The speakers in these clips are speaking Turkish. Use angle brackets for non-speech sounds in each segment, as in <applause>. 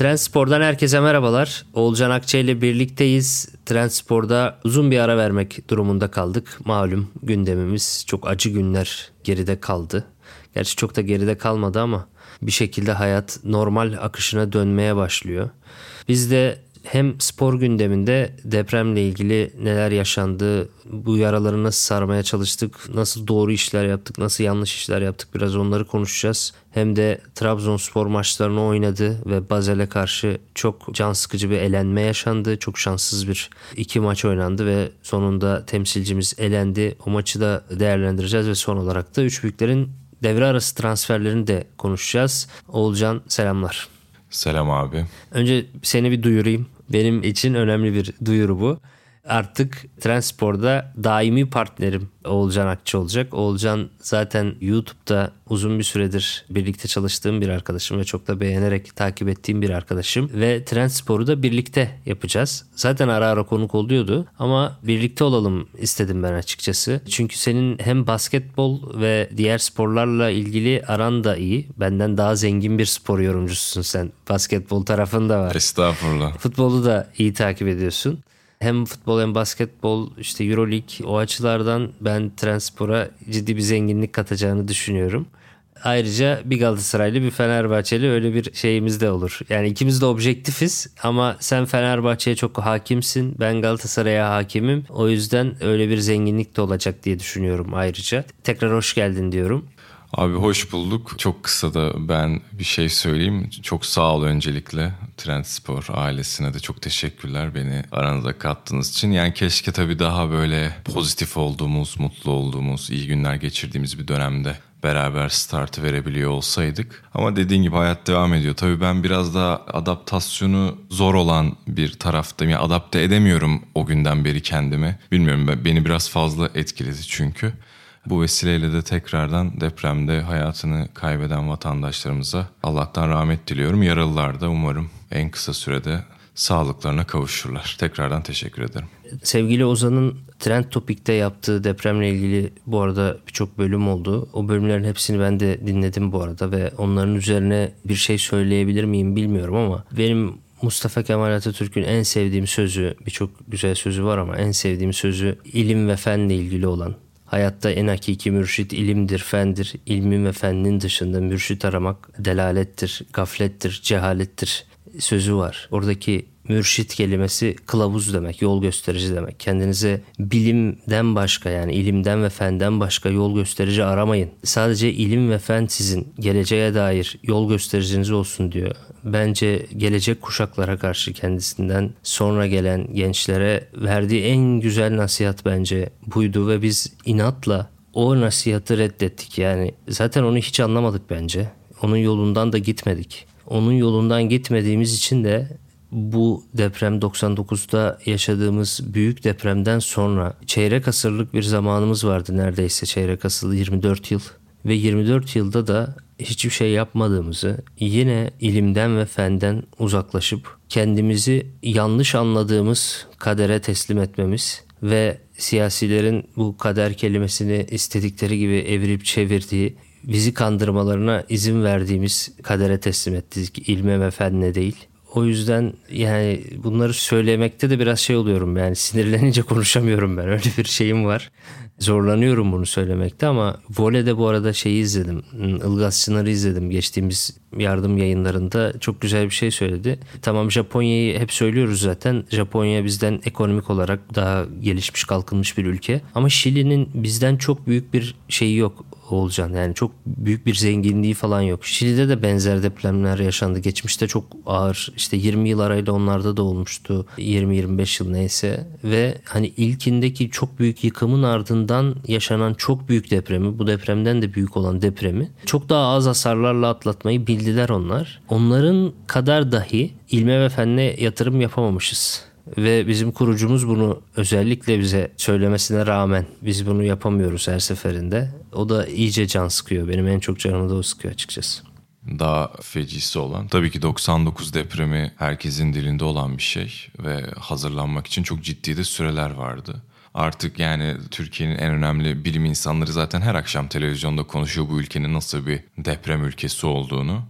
Trendspor'dan herkese merhabalar. Oğulcan Akçe ile birlikteyiz. Trendspor'da uzun bir ara vermek durumunda kaldık. Malum gündemimiz çok acı günler geride kaldı. Gerçi çok da geride kalmadı ama bir şekilde hayat normal akışına dönmeye başlıyor. Biz de hem spor gündeminde depremle ilgili neler yaşandı, bu yaraları nasıl sarmaya çalıştık, nasıl doğru işler yaptık, nasıl yanlış işler yaptık biraz onları konuşacağız. Hem de Trabzonspor maçlarını oynadı ve Bazel'e karşı çok can sıkıcı bir elenme yaşandı. Çok şanssız bir iki maç oynandı ve sonunda temsilcimiz elendi. O maçı da değerlendireceğiz ve son olarak da üç büyüklerin devre arası transferlerini de konuşacağız. Oğulcan selamlar. Selam abi. Önce seni bir duyurayım. Benim için önemli bir duyuru bu artık Transpor'da daimi partnerim Oğulcan Akçı olacak. Oğulcan zaten YouTube'da uzun bir süredir birlikte çalıştığım bir arkadaşım ve çok da beğenerek takip ettiğim bir arkadaşım. Ve Transpor'u da birlikte yapacağız. Zaten ara ara konuk oluyordu ama birlikte olalım istedim ben açıkçası. Çünkü senin hem basketbol ve diğer sporlarla ilgili aran da iyi. Benden daha zengin bir spor yorumcususun sen. Basketbol tarafında var. Estağfurullah. Futbolu da iyi takip ediyorsun hem futbol hem basketbol işte Euroleague o açılardan ben Transpor'a ciddi bir zenginlik katacağını düşünüyorum. Ayrıca bir Galatasaraylı bir Fenerbahçeli öyle bir şeyimiz de olur. Yani ikimiz de objektifiz ama sen Fenerbahçe'ye çok hakimsin. Ben Galatasaray'a hakimim. O yüzden öyle bir zenginlik de olacak diye düşünüyorum ayrıca. Tekrar hoş geldin diyorum. Abi hoş bulduk. Çok kısa da ben bir şey söyleyeyim. Çok sağ ol öncelikle. Trendspor ailesine de çok teşekkürler beni aranıza kattığınız için. Yani keşke tabii daha böyle pozitif olduğumuz, mutlu olduğumuz, iyi günler geçirdiğimiz bir dönemde beraber startı verebiliyor olsaydık. Ama dediğin gibi hayat devam ediyor. Tabii ben biraz daha adaptasyonu zor olan bir taraftayım. Yani adapte edemiyorum o günden beri kendimi. Bilmiyorum beni biraz fazla etkiledi çünkü. Bu vesileyle de tekrardan depremde hayatını kaybeden vatandaşlarımıza Allah'tan rahmet diliyorum. Yaralılar da umarım en kısa sürede sağlıklarına kavuşurlar. Tekrardan teşekkür ederim. Sevgili Ozan'ın Trend Topik'te yaptığı depremle ilgili bu arada birçok bölüm oldu. O bölümlerin hepsini ben de dinledim bu arada ve onların üzerine bir şey söyleyebilir miyim bilmiyorum ama benim Mustafa Kemal Atatürk'ün en sevdiğim sözü, birçok güzel sözü var ama en sevdiğim sözü ilim ve fenle ilgili olan Hayatta en hakiki mürşit ilimdir, fendir. İlmin ve fennin dışında mürşit aramak delalettir, gaflettir, cehalettir sözü var. Oradaki mürşit kelimesi kılavuz demek, yol gösterici demek. Kendinize bilimden başka yani ilimden ve fenden başka yol gösterici aramayın. Sadece ilim ve fen sizin geleceğe dair yol göstericiniz olsun diyor. Bence gelecek kuşaklara karşı kendisinden sonra gelen gençlere verdiği en güzel nasihat bence buydu ve biz inatla o nasihatı reddettik. Yani zaten onu hiç anlamadık bence. Onun yolundan da gitmedik. Onun yolundan gitmediğimiz için de bu deprem 99'da yaşadığımız büyük depremden sonra çeyrek asırlık bir zamanımız vardı neredeyse çeyrek asırlı 24 yıl. Ve 24 yılda da hiçbir şey yapmadığımızı yine ilimden ve fenden uzaklaşıp kendimizi yanlış anladığımız kadere teslim etmemiz ve siyasilerin bu kader kelimesini istedikleri gibi evirip çevirdiği bizi kandırmalarına izin verdiğimiz kadere teslim ettik ilme ve fenne değil. O yüzden yani bunları söylemekte de biraz şey oluyorum yani sinirlenince <laughs> konuşamıyorum ben öyle bir şeyim var. zorlanıyorum bunu söylemekte ama voleyde bu arada şeyi izledim. Ilgaz Çınar'ı izledim geçtiğimiz yardım yayınlarında çok güzel bir şey söyledi. Tamam Japonya'yı hep söylüyoruz zaten. Japonya bizden ekonomik olarak daha gelişmiş kalkınmış bir ülke. Ama Şili'nin bizden çok büyük bir şeyi yok Oğulcan. Yani çok büyük bir zenginliği falan yok. Şili'de de benzer depremler yaşandı. Geçmişte çok ağır işte 20 yıl arayla onlarda da olmuştu. 20-25 yıl neyse. Ve hani ilkindeki çok büyük yıkımın ardından yaşanan çok büyük depremi bu depremden de büyük olan depremi çok daha az hasarlarla atlatmayı bildiler onlar. Onların kadar dahi ilme ve fenne yatırım yapamamışız. Ve bizim kurucumuz bunu özellikle bize söylemesine rağmen biz bunu yapamıyoruz her seferinde. O da iyice can sıkıyor. Benim en çok canımı da o sıkıyor açıkçası. Daha fecisi olan tabii ki 99 depremi herkesin dilinde olan bir şey ve hazırlanmak için çok ciddi de süreler vardı. Artık yani Türkiye'nin en önemli bilim insanları zaten her akşam televizyonda konuşuyor bu ülkenin nasıl bir deprem ülkesi olduğunu.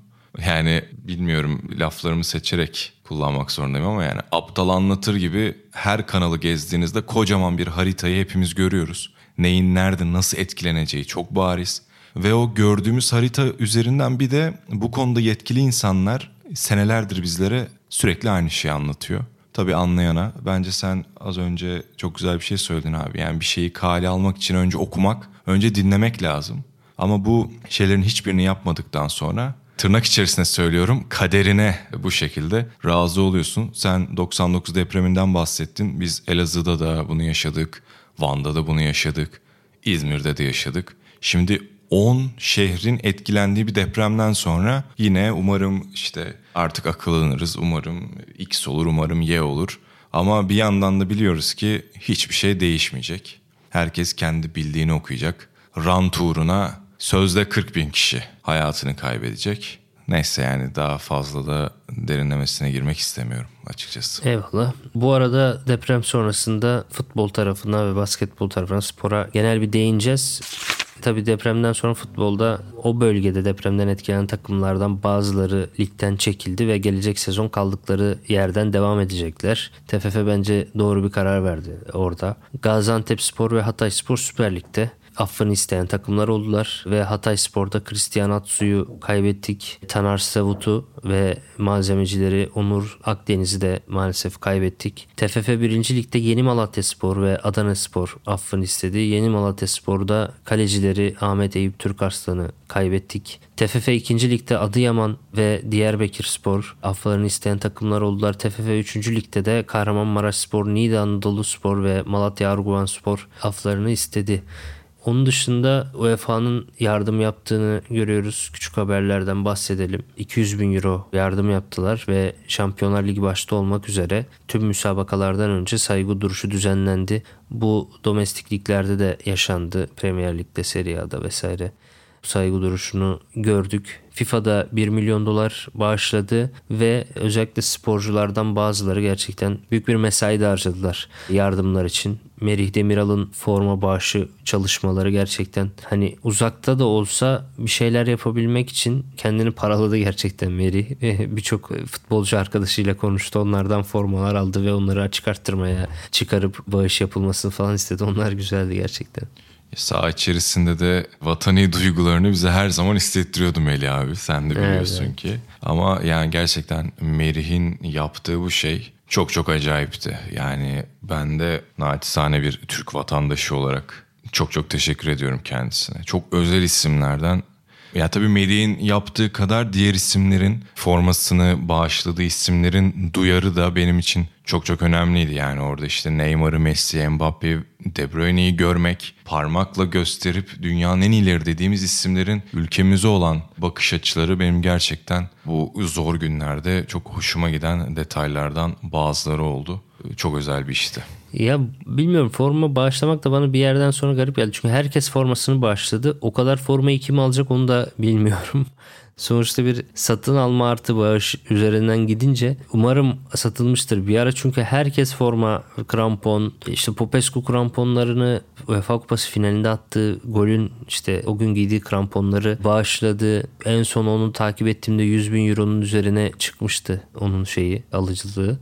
Yani bilmiyorum laflarımı seçerek kullanmak zorundayım ama yani aptal anlatır gibi her kanalı gezdiğinizde kocaman bir haritayı hepimiz görüyoruz. Neyin nerede nasıl etkileneceği çok bariz. Ve o gördüğümüz harita üzerinden bir de bu konuda yetkili insanlar senelerdir bizlere sürekli aynı şeyi anlatıyor. Tabii anlayana bence sen az önce çok güzel bir şey söyledin abi. Yani bir şeyi kale almak için önce okumak, önce dinlemek lazım. Ama bu şeylerin hiçbirini yapmadıktan sonra tırnak içerisinde söylüyorum kaderine bu şekilde razı oluyorsun. Sen 99 depreminden bahsettin. Biz Elazığ'da da bunu yaşadık. Van'da da bunu yaşadık. İzmir'de de yaşadık. Şimdi 10 şehrin etkilendiği bir depremden sonra yine umarım işte artık akıllanırız. Umarım X olur, umarım Y olur. Ama bir yandan da biliyoruz ki hiçbir şey değişmeyecek. Herkes kendi bildiğini okuyacak. Rant uğruna sözde 40 bin kişi hayatını kaybedecek. Neyse yani daha fazla da derinlemesine girmek istemiyorum açıkçası. Eyvallah. Bu arada deprem sonrasında futbol tarafına ve basketbol tarafına spora genel bir değineceğiz. Tabii depremden sonra futbolda o bölgede depremden etkilenen takımlardan bazıları ligden çekildi ve gelecek sezon kaldıkları yerden devam edecekler. TFF bence doğru bir karar verdi orada. Gaziantep Spor ve Hatay Spor Süper Lig'de affını isteyen takımlar oldular ve Hatay Spor'da Christian Atsu'yu kaybettik. Tanar Savut'u ve malzemecileri Onur Akdeniz'i de maalesef kaybettik. TFF 1. Lig'de Yeni Malatya Spor ve Adana Spor affını istedi. Yeni Malatya Spor'da kalecileri Ahmet Eyüp Türkarslan'ı kaybettik. TFF 2. Lig'de Adıyaman ve Diyarbakır Spor afflarını isteyen takımlar oldular. TFF 3. Lig'de de Kahramanmaraş Spor, Niğde Anadolu Spor ve Malatya Arguvan Spor afflarını istedi. Onun dışında UEFA'nın yardım yaptığını görüyoruz. Küçük haberlerden bahsedelim. 200 bin euro yardım yaptılar ve Şampiyonlar Ligi başta olmak üzere tüm müsabakalardan önce saygı duruşu düzenlendi. Bu domestik liglerde de yaşandı. Premier Lig'de, Serie A'da vesaire saygı duruşunu gördük. FIFA'da 1 milyon dolar bağışladı ve özellikle sporculardan bazıları gerçekten büyük bir mesai de harcadılar yardımlar için. Merih Demiral'ın forma bağışı çalışmaları gerçekten hani uzakta da olsa bir şeyler yapabilmek için kendini paraladı gerçekten Merih. <laughs> Birçok futbolcu arkadaşıyla konuştu. Onlardan formalar aldı ve onları açık arttırmaya çıkarıp bağış yapılmasını falan istedi. Onlar güzeldi gerçekten. Sağ içerisinde de vatani duygularını bize her zaman hissettiriyordu Melih abi. Sen de biliyorsun evet. ki. Ama yani gerçekten Merih'in yaptığı bu şey çok çok acayipti. Yani ben de naçizane bir Türk vatandaşı olarak çok çok teşekkür ediyorum kendisine. Çok özel isimlerden ya tabii Melih'in yaptığı kadar diğer isimlerin formasını bağışladığı isimlerin duyarı da benim için çok çok önemliydi. Yani orada işte Neymar'ı, Messi, Mbappe, De Bruyne'yi görmek, parmakla gösterip dünyanın en ileri dediğimiz isimlerin ülkemize olan bakış açıları benim gerçekten bu zor günlerde çok hoşuma giden detaylardan bazıları oldu. Çok özel bir işti. Ya bilmiyorum forma bağışlamak da bana bir yerden sonra garip geldi. Çünkü herkes formasını bağışladı. O kadar formayı kim alacak onu da bilmiyorum. <laughs> Sonuçta bir satın alma artı bağış üzerinden gidince umarım satılmıştır bir ara. Çünkü herkes forma, krampon, işte Popescu kramponlarını UEFA Kupası finalinde attığı golün işte o gün giydiği kramponları bağışladı. En son onu takip ettiğimde 100 bin euronun üzerine çıkmıştı onun şeyi alıcılığı.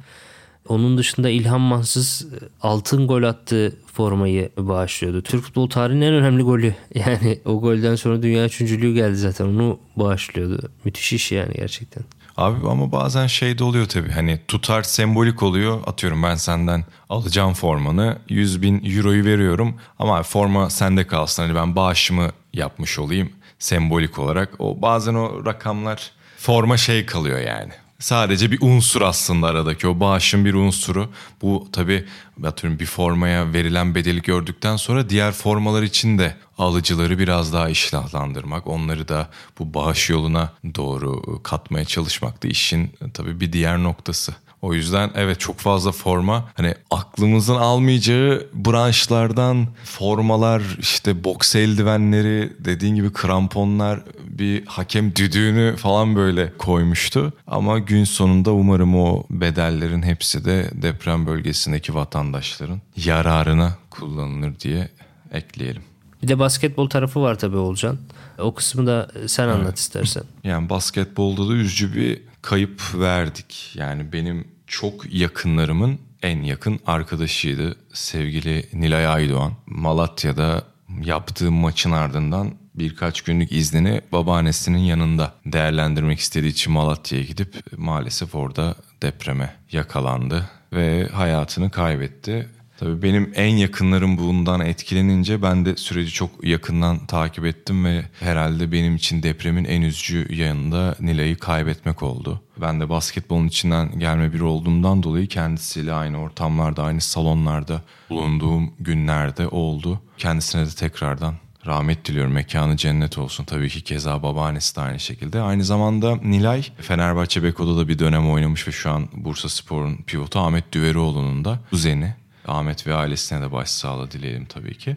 Onun dışında İlhan Mansız e, altın gol attığı formayı bağışlıyordu. Türk futbol tarihinin en önemli golü. <laughs> Yani o golden sonra dünya üçüncülüğü geldi zaten. Onu bağışlıyordu. Müthiş iş yani gerçekten. Abi ama bazen şey de oluyor tabii. Hani tutar sembolik oluyor. Atıyorum ben senden alacağım formanı. 100 bin euroyu veriyorum. Ama forma sende kalsın. Hani ben bağışımı yapmış olayım sembolik olarak. O bazen o rakamlar forma şey kalıyor yani sadece bir unsur aslında aradaki o bağışın bir unsuru. Bu tabii atıyorum bir formaya verilen bedeli gördükten sonra diğer formalar için de alıcıları biraz daha iştahlandırmak, onları da bu bağış yoluna doğru katmaya çalışmak da işin tabii bir diğer noktası. O yüzden evet çok fazla forma hani aklımızın almayacağı branşlardan formalar işte boks eldivenleri dediğin gibi kramponlar bir hakem düdüğünü falan böyle koymuştu. Ama gün sonunda umarım o bedellerin hepsi de deprem bölgesindeki vatandaşların yararına kullanılır diye ekleyelim. Bir de basketbol tarafı var tabii Olcan. O kısmı da sen anlat evet. istersen. <laughs> Yani basketbolda da üzücü bir kayıp verdik. Yani benim çok yakınlarımın en yakın arkadaşıydı sevgili Nilay Aydoğan. Malatya'da yaptığı maçın ardından birkaç günlük iznini babaannesinin yanında değerlendirmek istediği için Malatya'ya gidip maalesef orada depreme yakalandı ve hayatını kaybetti. Tabii benim en yakınlarım bundan etkilenince ben de süreci çok yakından takip ettim ve herhalde benim için depremin en üzücü yanında Nilay'ı kaybetmek oldu. Ben de basketbolun içinden gelme biri olduğumdan dolayı kendisiyle aynı ortamlarda, aynı salonlarda bulunduğum günlerde oldu. Kendisine de tekrardan rahmet diliyorum. Mekanı cennet olsun. Tabii ki keza babaannesi de aynı şekilde. Aynı zamanda Nilay Fenerbahçe Beko'da da bir dönem oynamış ve şu an Bursa Spor'un pivotu Ahmet Düverioğlu'nun da kuzeni. Ahmet ve ailesine de başsağlığı dileyelim tabii ki.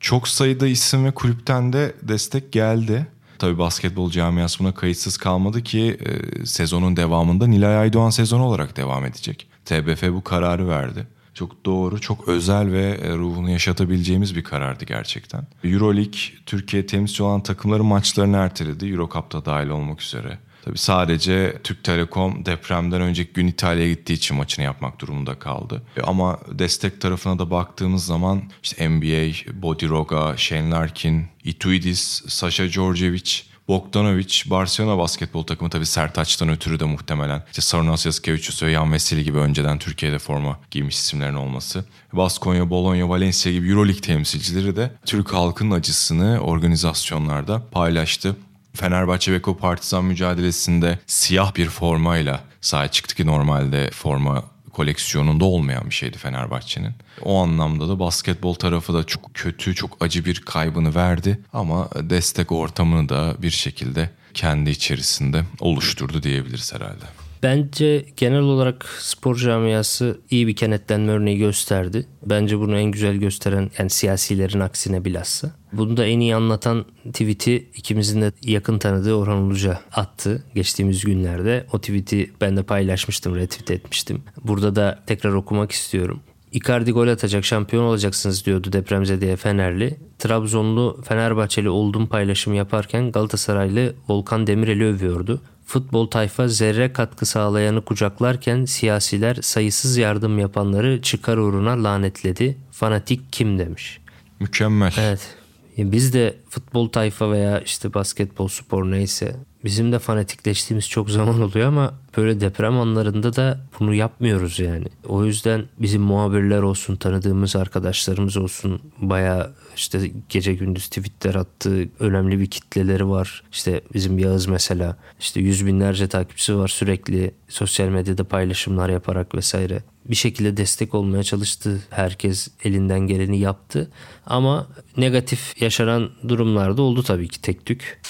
Çok sayıda isim ve kulüpten de destek geldi. Tabii basketbol camiası buna kayıtsız kalmadı ki e, sezonun devamında Nilay Aydoğan sezonu olarak devam edecek. TBF bu kararı verdi. Çok doğru, çok özel ve e, ruhunu yaşatabileceğimiz bir karardı gerçekten. Euroleague Türkiye temsilci olan takımların maçlarını erteledi. Euro dahil olmak üzere. Tabii sadece Türk Telekom depremden önceki gün İtalya'ya gittiği için maçını yapmak durumunda kaldı. Ama destek tarafına da baktığımız zaman işte NBA, Bodiroga, Shane Larkin, Ituidis, Sasha Djordjevic, Bogdanovic, Barcelona basketbol takımı tabii Sertaç'tan ötürü de muhtemelen. İşte Sarunas Yaskevicius ve Yan Veseli gibi önceden Türkiye'de forma giymiş isimlerin olması. Baskonya, Bologna, Valencia gibi Euroleague temsilcileri de Türk halkının acısını organizasyonlarda paylaştı. Fenerbahçe Beko Partizan mücadelesinde siyah bir formayla sahaya çıktı ki normalde forma koleksiyonunda olmayan bir şeydi Fenerbahçe'nin. O anlamda da basketbol tarafı da çok kötü, çok acı bir kaybını verdi ama destek ortamını da bir şekilde kendi içerisinde oluşturdu diyebiliriz herhalde. Bence genel olarak spor camiası iyi bir kenetlenme örneği gösterdi. Bence bunu en güzel gösteren yani siyasilerin aksine bilhassa. Bunu da en iyi anlatan tweet'i ikimizin de yakın tanıdığı Orhan Uluca attı geçtiğimiz günlerde. O tweet'i ben de paylaşmıştım, retweet etmiştim. Burada da tekrar okumak istiyorum. Icardi gol atacak şampiyon olacaksınız diyordu depremzedeye Fenerli. Trabzonlu Fenerbahçeli olduğum paylaşım yaparken Galatasaraylı Volkan Demirel'i övüyordu. Futbol tayfa zerre katkı sağlayanı kucaklarken siyasiler sayısız yardım yapanları çıkar uğruna lanetledi. Fanatik kim demiş. Mükemmel. Evet. Biz de futbol tayfa veya işte basketbol spor neyse bizim de fanatikleştiğimiz çok zaman oluyor ama böyle deprem anlarında da bunu yapmıyoruz yani. O yüzden bizim muhabirler olsun, tanıdığımız arkadaşlarımız olsun baya işte gece gündüz tweetler attığı önemli bir kitleleri var. İşte bizim Yağız mesela işte yüz binlerce takipçisi var sürekli sosyal medyada paylaşımlar yaparak vesaire bir şekilde destek olmaya çalıştı. Herkes elinden geleni yaptı. Ama negatif yaşanan durumlar da oldu tabii ki tek tük.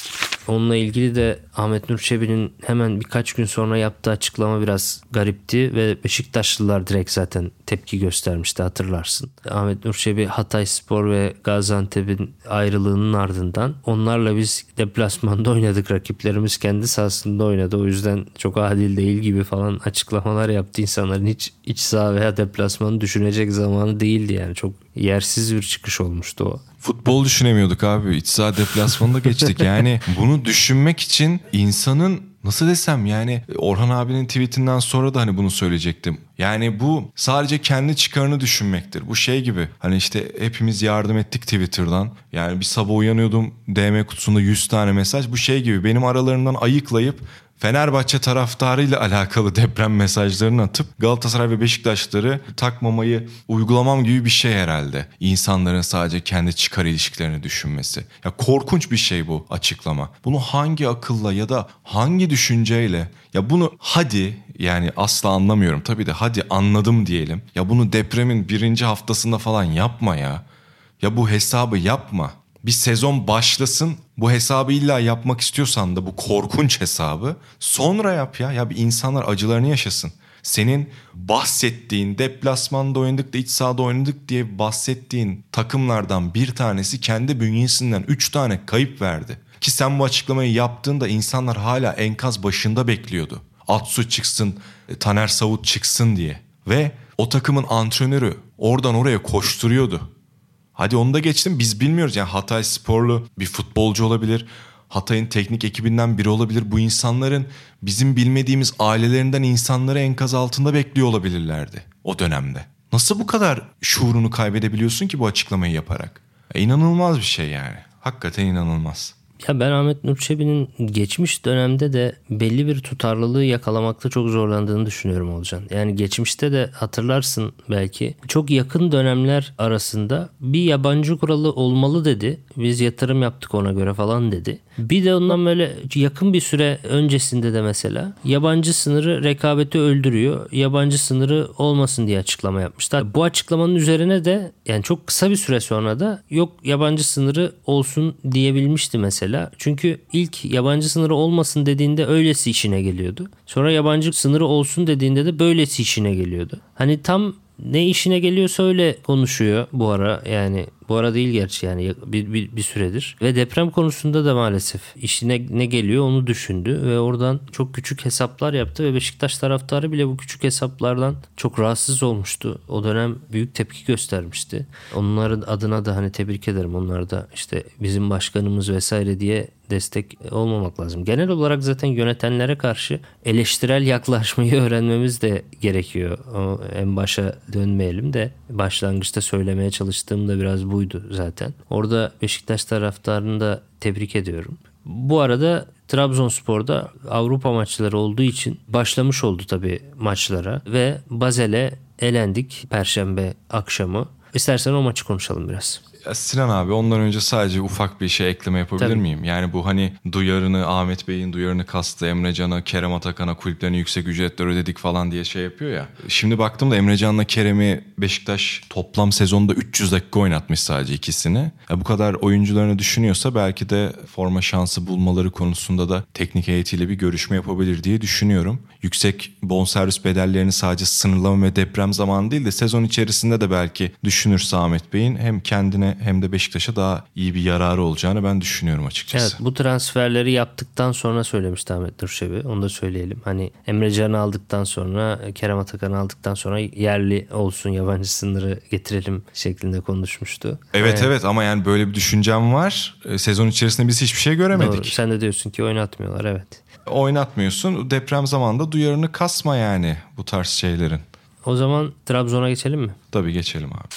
Onunla ilgili de Ahmet Nur Çebi'nin hemen birkaç gün sonra yaptığı açıklama biraz garipti ve Beşiktaşlılar direkt zaten tepki göstermişti hatırlarsın. Ahmet Nur Çebi Hatay Spor ve Gaziantep'in ayrılığının ardından onlarla biz deplasmanda <laughs> oynadık. Rakiplerimiz kendi sahasında oynadı. O yüzden çok adil değil gibi falan açıklamalar yaptı. insanların hiç iç saha veya deplasmanı düşünecek zamanı değildi yani. Çok yersiz bir çıkış olmuştu o. Futbol düşünemiyorduk abi. İç saha deplasmanında geçtik. Yani <laughs> bunu düşünmek için insanın Nasıl desem yani Orhan abinin tweetinden sonra da hani bunu söyleyecektim. Yani bu sadece kendi çıkarını düşünmektir. Bu şey gibi hani işte hepimiz yardım ettik Twitter'dan. Yani bir sabah uyanıyordum DM kutusunda 100 tane mesaj. Bu şey gibi benim aralarından ayıklayıp Fenerbahçe taraftarıyla alakalı deprem mesajlarını atıp Galatasaray ve Beşiktaşları takmamayı uygulamam gibi bir şey herhalde. İnsanların sadece kendi çıkar ilişkilerini düşünmesi. Ya korkunç bir şey bu açıklama. Bunu hangi akılla ya da hangi düşünceyle ya bunu hadi yani asla anlamıyorum tabii de hadi anladım diyelim. Ya bunu depremin birinci haftasında falan yapma ya. Ya bu hesabı yapma bir sezon başlasın bu hesabı illa yapmak istiyorsan da bu korkunç hesabı sonra yap ya. Ya bir insanlar acılarını yaşasın. Senin bahsettiğin deplasmanda oynadık da iç sahada oynadık diye bahsettiğin takımlardan bir tanesi kendi bünyesinden 3 tane kayıp verdi. Ki sen bu açıklamayı yaptığında insanlar hala enkaz başında bekliyordu. Atsu çıksın, Taner Savut çıksın diye. Ve o takımın antrenörü oradan oraya koşturuyordu. Hadi onu da geçtim biz bilmiyoruz. Yani Hatay sporlu bir futbolcu olabilir. Hatay'ın teknik ekibinden biri olabilir. Bu insanların bizim bilmediğimiz ailelerinden insanları enkaz altında bekliyor olabilirlerdi o dönemde. Nasıl bu kadar şuurunu kaybedebiliyorsun ki bu açıklamayı yaparak? E, inanılmaz bir şey yani. Hakikaten inanılmaz. Ya ben Ahmet Nur Çebi'nin geçmiş dönemde de belli bir tutarlılığı yakalamakta çok zorlandığını düşünüyorum Olcan. Yani geçmişte de hatırlarsın belki çok yakın dönemler arasında bir yabancı kuralı olmalı dedi. Biz yatırım yaptık ona göre falan dedi. Bir de ondan böyle yakın bir süre öncesinde de mesela yabancı sınırı rekabeti öldürüyor. Yabancı sınırı olmasın diye açıklama yapmışlar. Bu açıklamanın üzerine de yani çok kısa bir süre sonra da yok yabancı sınırı olsun diyebilmişti mesela. Çünkü ilk yabancı sınırı olmasın dediğinde öylesi işine geliyordu. Sonra yabancı sınırı olsun dediğinde de böylesi işine geliyordu. Hani tam ne işine geliyorsa öyle konuşuyor bu ara yani bu ara değil gerçi yani bir, bir, bir süredir. Ve deprem konusunda da maalesef işine ne geliyor onu düşündü ve oradan çok küçük hesaplar yaptı ve Beşiktaş taraftarı bile bu küçük hesaplardan çok rahatsız olmuştu. O dönem büyük tepki göstermişti. Onların adına da hani tebrik ederim. Onlar da işte bizim başkanımız vesaire diye destek olmamak lazım. Genel olarak zaten yönetenlere karşı eleştirel yaklaşmayı <laughs> öğrenmemiz de gerekiyor. O en başa dönmeyelim de başlangıçta söylemeye çalıştığım da biraz buydu zaten. Orada Beşiktaş taraftarını da tebrik ediyorum. Bu arada Trabzonspor'da Avrupa maçları olduğu için başlamış oldu tabii maçlara ve Bazel'e elendik Perşembe akşamı. İstersen o maçı konuşalım biraz. Sinan abi ondan önce sadece ufak bir şey ekleme yapabilir Tabii. miyim? Yani bu hani duyarını Ahmet Bey'in duyarını kastı Emre Can'a, Kerem Atakan'a kulüplerine yüksek ücretler ödedik falan diye şey yapıyor ya. Şimdi baktım da Emre Can'la Kerem'i Beşiktaş toplam sezonda 300 dakika oynatmış sadece ikisini. Ya bu kadar oyuncularını düşünüyorsa belki de forma şansı bulmaları konusunda da teknik heyetiyle bir görüşme yapabilir diye düşünüyorum. Yüksek bonservis bedellerini sadece sınırlama ve deprem zamanı değil de sezon içerisinde de belki düşünürse Ahmet Bey'in hem kendine hem de Beşiktaş'a daha iyi bir yararı olacağını ben düşünüyorum açıkçası. Evet bu transferleri yaptıktan sonra söylemişti Ahmet Nurşevi. Onu da söyleyelim. Hani Emre Can'ı aldıktan sonra Kerem Atakan'ı aldıktan sonra yerli olsun yabancı sınırı getirelim şeklinde konuşmuştu. Evet ee, evet ama yani böyle bir düşüncem var. Ee, sezon içerisinde biz hiçbir şey göremedik. Doğru. Sen de diyorsun ki oynatmıyorlar evet. Oynatmıyorsun. Deprem zamanında duyarını kasma yani bu tarz şeylerin. O zaman Trabzon'a geçelim mi? Tabii geçelim abi.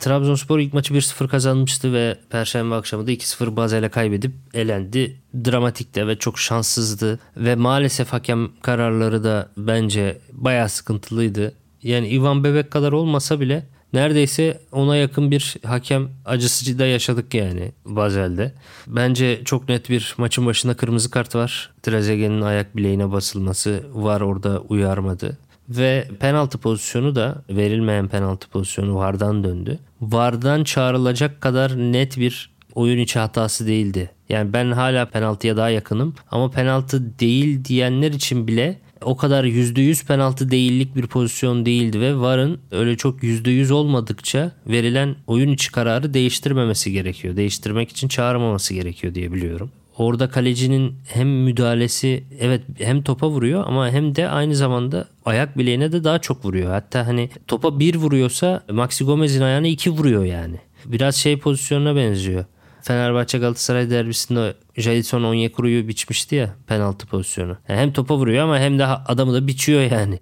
Trabzonspor ilk maçı 1-0 kazanmıştı ve Perşembe akşamı da 2-0 Bazel'e kaybedip elendi. Dramatikti ve çok şanssızdı ve maalesef hakem kararları da bence bayağı sıkıntılıydı. Yani Ivan Bebek kadar olmasa bile neredeyse ona yakın bir hakem acısı da yaşadık yani Bazel'de. Bence çok net bir maçın başında kırmızı kart var. Trezeguet'in ayak bileğine basılması var orada uyarmadı. Ve penaltı pozisyonu da verilmeyen penaltı pozisyonu VAR'dan döndü. VAR'dan çağrılacak kadar net bir oyun içi hatası değildi. Yani ben hala penaltıya daha yakınım ama penaltı değil diyenler için bile o kadar %100 penaltı değillik bir pozisyon değildi ve VAR'ın öyle çok %100 olmadıkça verilen oyun içi kararı değiştirmemesi gerekiyor. Değiştirmek için çağırmaması gerekiyor diye biliyorum. Orada kalecinin hem müdahalesi evet hem topa vuruyor ama hem de aynı zamanda ayak bileğine de daha çok vuruyor. Hatta hani topa bir vuruyorsa Maxi Gomez'in ayağına iki vuruyor yani. Biraz şey pozisyonuna benziyor. Fenerbahçe Galatasaray derbisinde Jadison Onyekuru'yu biçmişti ya penaltı pozisyonu. Yani hem topa vuruyor ama hem de adamı da biçiyor yani.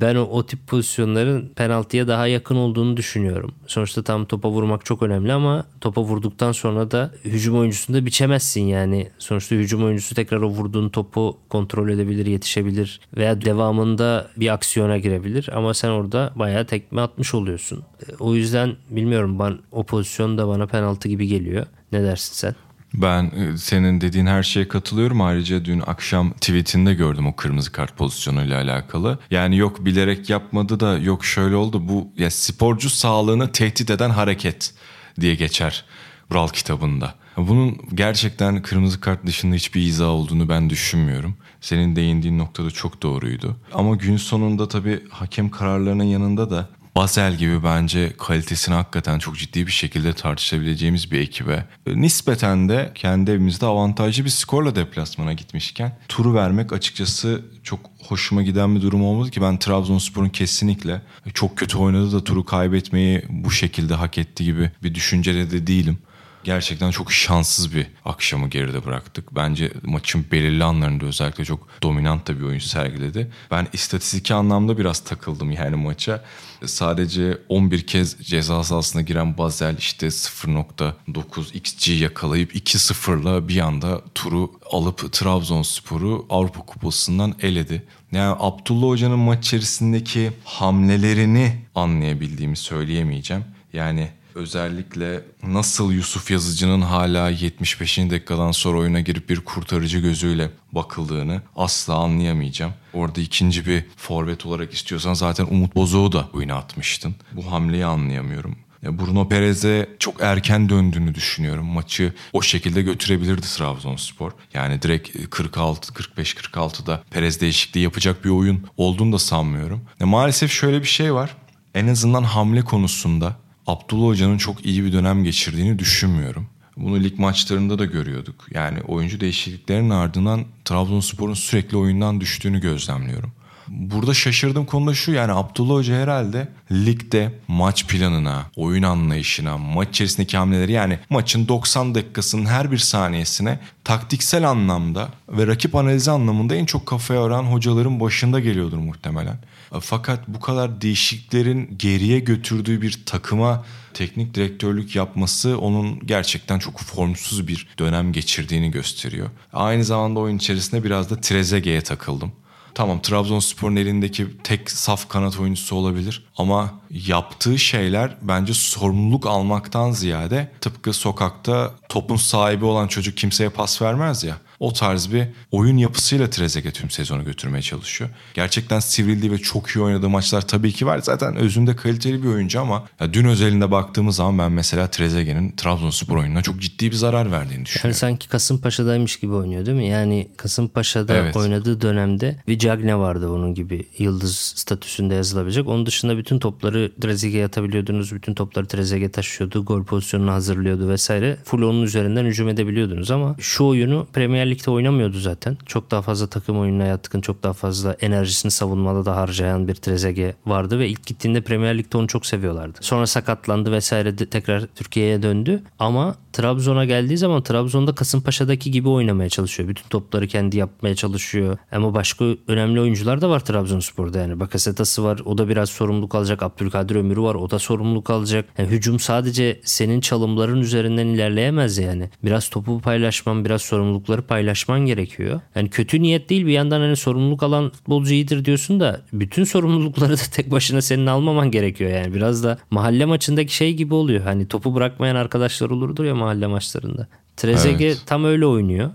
Ben o, o tip pozisyonların penaltıya daha yakın olduğunu düşünüyorum. Sonuçta tam topa vurmak çok önemli ama topa vurduktan sonra da hücum oyuncusunu da biçemezsin yani. Sonuçta hücum oyuncusu tekrar o vurduğun topu kontrol edebilir, yetişebilir veya devamında bir aksiyona girebilir ama sen orada bayağı tekme atmış oluyorsun. O yüzden bilmiyorum ben o pozisyon da bana penaltı gibi geliyor. Ne dersin sen? Ben e, senin dediğin her şeye katılıyorum. Ayrıca dün akşam tweetinde gördüm o kırmızı kart pozisyonuyla alakalı. Yani yok bilerek yapmadı da yok şöyle oldu. Bu ya sporcu sağlığını tehdit eden hareket diye geçer Kural kitabında. Bunun gerçekten kırmızı kart dışında hiçbir izah olduğunu ben düşünmüyorum. Senin değindiğin noktada çok doğruydu. Ama gün sonunda tabii hakem kararlarının yanında da Basel gibi bence kalitesini hakikaten çok ciddi bir şekilde tartışabileceğimiz bir ekibe nispeten de kendi evimizde avantajlı bir skorla deplasmana gitmişken turu vermek açıkçası çok hoşuma giden bir durum olmadı ki. Ben Trabzonspor'un kesinlikle çok kötü oynadı da turu kaybetmeyi bu şekilde hak etti gibi bir düşüncede de değilim gerçekten çok şanssız bir akşamı geride bıraktık. Bence maçın belirli anlarında özellikle çok dominant da bir oyun sergiledi. Ben istatistik anlamda biraz takıldım yani maça. Sadece 11 kez ceza sahasına giren Basel işte 0.9 XG yakalayıp 2-0'la bir anda turu alıp Trabzonspor'u Avrupa Kupası'ndan eledi. Yani Abdullah Hoca'nın maç içerisindeki hamlelerini anlayabildiğimi söyleyemeyeceğim. Yani özellikle nasıl Yusuf Yazıcı'nın hala 75. dakikadan sonra oyuna girip bir kurtarıcı gözüyle bakıldığını asla anlayamayacağım. Orada ikinci bir forvet olarak istiyorsan zaten Umut Bozok'u da oyuna atmıştın. Bu hamleyi anlayamıyorum. Bruno Perez'e çok erken döndüğünü düşünüyorum. Maçı o şekilde götürebilirdi Trabzonspor. Yani direkt 46 45 46'da Perez değişikliği yapacak bir oyun olduğunu da sanmıyorum. maalesef şöyle bir şey var. En azından hamle konusunda Abdullah Hoca'nın çok iyi bir dönem geçirdiğini düşünmüyorum. Bunu lig maçlarında da görüyorduk. Yani oyuncu değişikliklerinin ardından Trabzonspor'un sürekli oyundan düştüğünü gözlemliyorum. Burada şaşırdığım konu da şu yani Abdullah Hoca herhalde ligde maç planına, oyun anlayışına, maç içerisindeki hamleleri yani maçın 90 dakikasının her bir saniyesine taktiksel anlamda ve rakip analizi anlamında en çok kafaya yoran hocaların başında geliyordur muhtemelen. Fakat bu kadar değişiklerin geriye götürdüğü bir takıma teknik direktörlük yapması onun gerçekten çok formsuz bir dönem geçirdiğini gösteriyor. Aynı zamanda oyun içerisinde biraz da Trezeguet'e takıldım. Tamam Trabzonspor'un elindeki tek saf kanat oyuncusu olabilir ama yaptığı şeyler bence sorumluluk almaktan ziyade tıpkı sokakta topun sahibi olan çocuk kimseye pas vermez ya. O tarz bir oyun yapısıyla Trezeguet tüm sezonu götürmeye çalışıyor. Gerçekten sivrildiği ve çok iyi oynadığı maçlar tabii ki var. Zaten özünde kaliteli bir oyuncu ama ya dün özelinde baktığımız zaman ben mesela Trezeguet'in Trabzonspor oyununa çok ciddi bir zarar verdiğini düşünüyorum. Yani sanki Kasımpaşa'daymış gibi oynuyor değil mi? Yani Kasımpaşa'da evet. oynadığı dönemde bir Cagne vardı onun gibi yıldız statüsünde yazılabilecek. Onun dışında bütün topları Trezeguet'e atabiliyordunuz. Bütün topları Trezeguet taşıyordu. Gol pozisyonunu hazırlıyordu vesaire. Full onun üzerinden hücum edebiliyordunuz ama şu oyunu Premier Premier Lig'de oynamıyordu zaten. Çok daha fazla takım oyununa yatkın, çok daha fazla enerjisini savunmada da harcayan bir Trezeguet vardı ve ilk gittiğinde Premier Lig'de onu çok seviyorlardı. Sonra sakatlandı vesaire de tekrar Türkiye'ye döndü ama Trabzon'a geldiği zaman Trabzon'da Kasımpaşa'daki gibi oynamaya çalışıyor. Bütün topları kendi yapmaya çalışıyor. Ama başka önemli oyuncular da var Trabzonspor'da yani. Bakasetas'ı var. O da biraz sorumluluk alacak. Abdülkadir Ömür'ü var. O da sorumluluk alacak. Yani hücum sadece senin çalımların üzerinden ilerleyemez yani. Biraz topu paylaşman, biraz sorumlulukları paylaşman gerekiyor. Yani kötü niyet değil bir yandan hani sorumluluk alan futbolcu iyidir diyorsun da bütün sorumlulukları da tek başına senin almaman gerekiyor yani. Biraz da mahalle maçındaki şey gibi oluyor. Hani topu bırakmayan arkadaşlar olurdur ya mahalle maçlarında. Trezeguet evet. tam öyle oynuyor.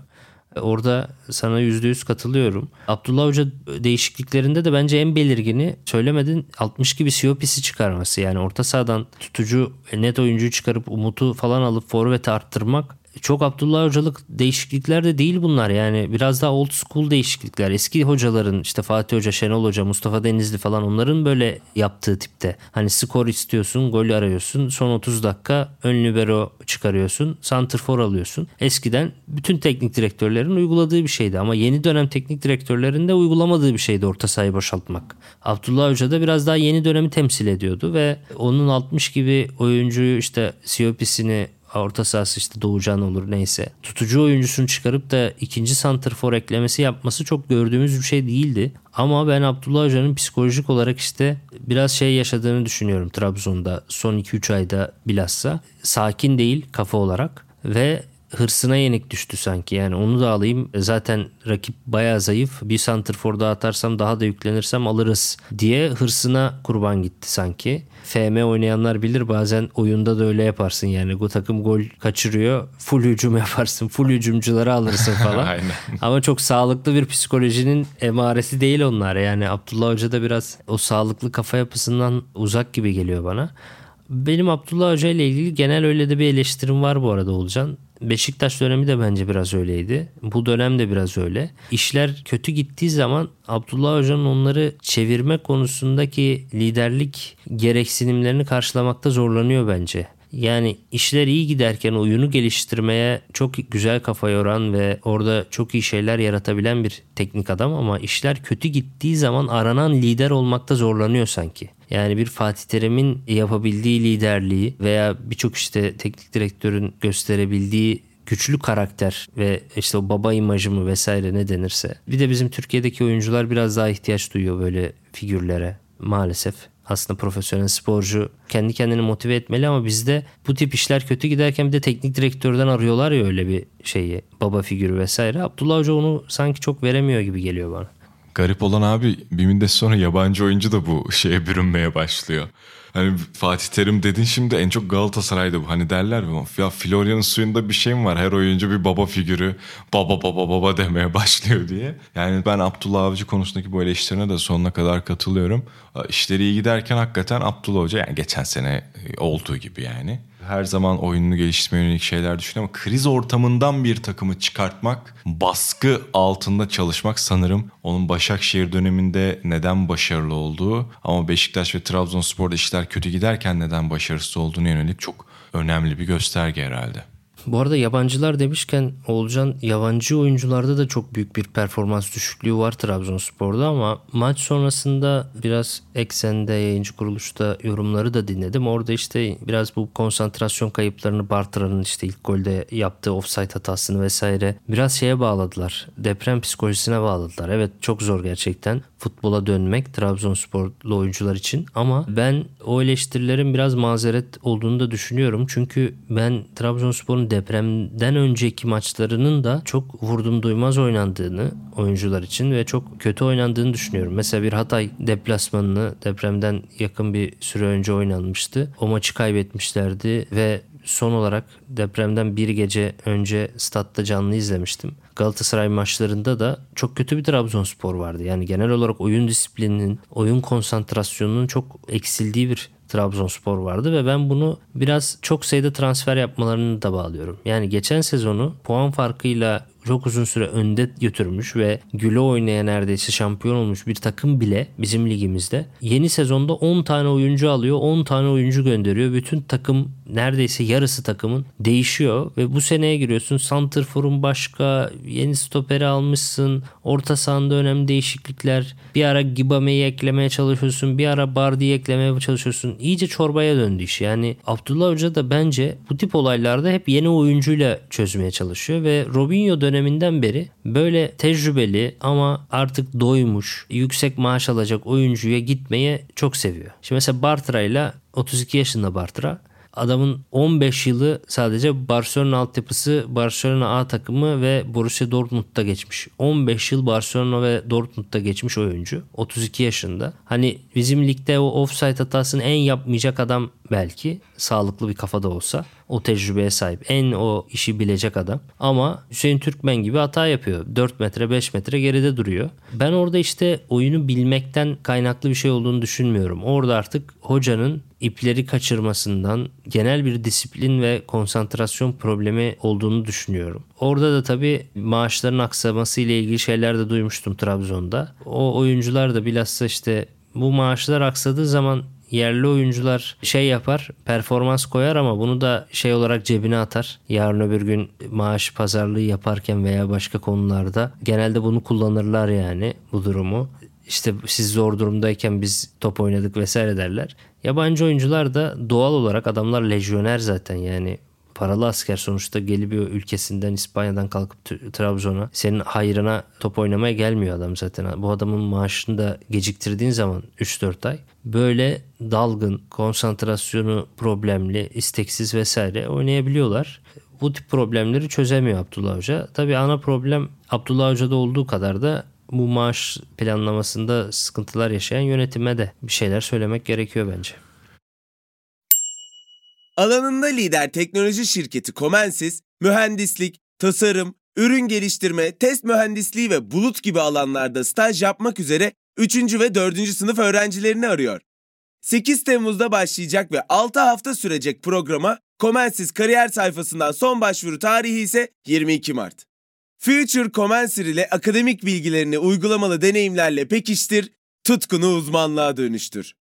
Orada sana yüzde yüz katılıyorum. Abdullah Hoca değişikliklerinde de bence en belirgini söylemedin 60 gibi Siyopis'i çıkarması. Yani orta sahadan tutucu net oyuncuyu çıkarıp Umut'u falan alıp forvete arttırmak çok Abdullah Hocalık değişiklikler de değil bunlar. Yani biraz daha old school değişiklikler. Eski hocaların işte Fatih Hoca, Şenol Hoca, Mustafa Denizli falan onların böyle yaptığı tipte. Hani skor istiyorsun, gol arıyorsun. Son 30 dakika ön libero çıkarıyorsun. Santrfor alıyorsun. Eskiden bütün teknik direktörlerin uyguladığı bir şeydi. Ama yeni dönem teknik direktörlerin de uygulamadığı bir şeydi orta sahayı boşaltmak. Abdullah Hoca da biraz daha yeni dönemi temsil ediyordu ve onun 60 gibi oyuncuyu işte Siyopis'ini orta sahası işte Doğucan olur neyse. Tutucu oyuncusunu çıkarıp da ikinci santrfor eklemesi yapması çok gördüğümüz bir şey değildi. Ama ben Abdullah Hoca'nın psikolojik olarak işte biraz şey yaşadığını düşünüyorum Trabzon'da son 2-3 ayda bilhassa. Sakin değil kafa olarak ve hırsına yenik düştü sanki. Yani onu da alayım. Zaten rakip bayağı zayıf. Bir santrfor daha atarsam daha da yüklenirsem alırız diye hırsına kurban gitti sanki. FM oynayanlar bilir bazen oyunda da öyle yaparsın yani. Bu takım gol kaçırıyor. Full hücum <laughs> yaparsın. Full hücumcuları alırsın <laughs> falan. Aynen. Ama çok sağlıklı bir psikolojinin emaresi değil onlar. Yani Abdullah Hoca da biraz o sağlıklı kafa yapısından uzak gibi geliyor bana. Benim Abdullah Hoca ile ilgili genel öyle de bir eleştirim var bu arada Olcan. Beşiktaş dönemi de bence biraz öyleydi. Bu dönem de biraz öyle. İşler kötü gittiği zaman Abdullah Hoca'nın onları çevirme konusundaki liderlik gereksinimlerini karşılamakta zorlanıyor bence. Yani işler iyi giderken oyunu geliştirmeye çok güzel kafa yoran ve orada çok iyi şeyler yaratabilen bir teknik adam ama işler kötü gittiği zaman aranan lider olmakta zorlanıyor sanki. Yani bir Fatih Terim'in yapabildiği liderliği veya birçok işte teknik direktörün gösterebildiği güçlü karakter ve işte o baba imajı mı vesaire ne denirse. Bir de bizim Türkiye'deki oyuncular biraz daha ihtiyaç duyuyor böyle figürlere maalesef. Aslında profesyonel sporcu kendi kendini motive etmeli ama bizde bu tip işler kötü giderken bir de teknik direktörden arıyorlar ya öyle bir şeyi baba figürü vesaire. Abdullah Hoca onu sanki çok veremiyor gibi geliyor bana. Garip olan abi bir müddet sonra yabancı oyuncu da bu şeye bürünmeye başlıyor. Hani Fatih Terim dedin şimdi en çok Galatasaray'da bu. Hani derler mi? Ya Florya'nın suyunda bir şey mi var? Her oyuncu bir baba figürü baba baba baba demeye <laughs> başlıyor diye. Yani ben Abdullah Avcı konusundaki bu eleştirine de sonuna kadar katılıyorum. İşleri iyi giderken hakikaten Abdullah Hoca yani geçen sene olduğu gibi yani her zaman oyununu geliştirmeye yönelik şeyler düşünüyor ama kriz ortamından bir takımı çıkartmak, baskı altında çalışmak sanırım onun Başakşehir döneminde neden başarılı olduğu ama Beşiktaş ve Trabzonspor'da işler kötü giderken neden başarısız olduğunu yönelik çok önemli bir gösterge herhalde. Bu arada yabancılar demişken Olcan yabancı oyuncularda da çok büyük bir performans düşüklüğü var Trabzonspor'da ama maç sonrasında biraz Eksen'de yayıncı kuruluşta yorumları da dinledim. Orada işte biraz bu konsantrasyon kayıplarını Bartra'nın işte ilk golde yaptığı offside hatasını vesaire biraz şeye bağladılar. Deprem psikolojisine bağladılar. Evet çok zor gerçekten futbola dönmek Trabzonsporlu oyuncular için ama ben o eleştirilerin biraz mazeret olduğunu da düşünüyorum. Çünkü ben Trabzonspor'un depremden önceki maçlarının da çok vurdum duymaz oynandığını oyuncular için ve çok kötü oynandığını düşünüyorum. Mesela bir Hatay deplasmanını depremden yakın bir süre önce oynanmıştı. O maçı kaybetmişlerdi ve son olarak depremden bir gece önce statta canlı izlemiştim. Galatasaray maçlarında da çok kötü bir Trabzonspor vardı. Yani genel olarak oyun disiplininin, oyun konsantrasyonunun çok eksildiği bir Trabzonspor vardı ve ben bunu biraz çok sayıda transfer yapmalarını da bağlıyorum. Yani geçen sezonu puan farkıyla çok uzun süre önde götürmüş ve güle oynaya neredeyse şampiyon olmuş bir takım bile bizim ligimizde yeni sezonda 10 tane oyuncu alıyor 10 tane oyuncu gönderiyor. Bütün takım neredeyse yarısı takımın değişiyor ve bu seneye giriyorsun. Santrfor'un başka yeni stoperi almışsın. Orta sahanda önemli değişiklikler. Bir ara Gibame'yi eklemeye çalışıyorsun bir ara Bardi'yi eklemeye çalışıyorsun. İyice çorbaya döndü iş. Yani Abdullah Hoca da bence bu tip olaylarda hep yeni oyuncuyla çözmeye çalışıyor ve Robinho dönemi döneminden beri böyle tecrübeli ama artık doymuş, yüksek maaş alacak oyuncuya gitmeye çok seviyor. Şimdi mesela Bartra ile 32 yaşında Bartra Adamın 15 yılı sadece Barcelona altyapısı, Barcelona A takımı ve Borussia Dortmund'da geçmiş. 15 yıl Barcelona ve Dortmund'da geçmiş oyuncu. 32 yaşında. Hani bizim ligde o offside hatasını en yapmayacak adam belki. Sağlıklı bir kafada olsa. O tecrübeye sahip. En o işi bilecek adam. Ama Hüseyin Türkmen gibi hata yapıyor. 4 metre 5 metre geride duruyor. Ben orada işte oyunu bilmekten kaynaklı bir şey olduğunu düşünmüyorum. Orada artık hocanın ipleri kaçırmasından genel bir disiplin ve konsantrasyon problemi olduğunu düşünüyorum. Orada da tabii maaşların aksaması ile ilgili şeyler de duymuştum Trabzon'da. O oyuncular da bilhassa işte bu maaşlar aksadığı zaman yerli oyuncular şey yapar performans koyar ama bunu da şey olarak cebine atar. Yarın öbür gün maaş pazarlığı yaparken veya başka konularda genelde bunu kullanırlar yani bu durumu. İşte siz zor durumdayken biz top oynadık vesaire derler. Yabancı oyuncular da doğal olarak adamlar lejyoner zaten yani paralı asker sonuçta geliyor ülkesinden İspanya'dan kalkıp Trabzon'a senin hayrına top oynamaya gelmiyor adam zaten. Bu adamın maaşını da geciktirdiğin zaman 3-4 ay böyle dalgın, konsantrasyonu problemli, isteksiz vesaire oynayabiliyorlar. Bu tip problemleri çözemiyor Abdullah Hoca. Tabii ana problem Abdullah Hoca'da olduğu kadar da bu maaş planlamasında sıkıntılar yaşayan yönetime de bir şeyler söylemek gerekiyor bence. Alanında lider teknoloji şirketi Comensis, mühendislik, tasarım, ürün geliştirme, test mühendisliği ve bulut gibi alanlarda staj yapmak üzere 3. ve 4. sınıf öğrencilerini arıyor. 8 Temmuz'da başlayacak ve 6 hafta sürecek programa Comensis kariyer sayfasından son başvuru tarihi ise 22 Mart. Future Commencer ile akademik bilgilerini uygulamalı deneyimlerle pekiştir, tutkunu uzmanlığa dönüştür.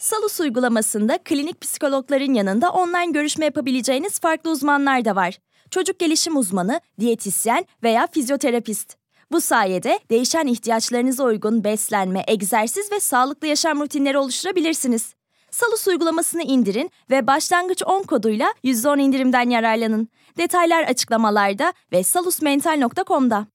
Salus uygulamasında klinik psikologların yanında online görüşme yapabileceğiniz farklı uzmanlar da var. Çocuk gelişim uzmanı, diyetisyen veya fizyoterapist. Bu sayede değişen ihtiyaçlarınıza uygun beslenme, egzersiz ve sağlıklı yaşam rutinleri oluşturabilirsiniz. Salus uygulamasını indirin ve başlangıç 10 koduyla %10 indirimden yararlanın. Detaylar açıklamalarda ve salusmental.com'da.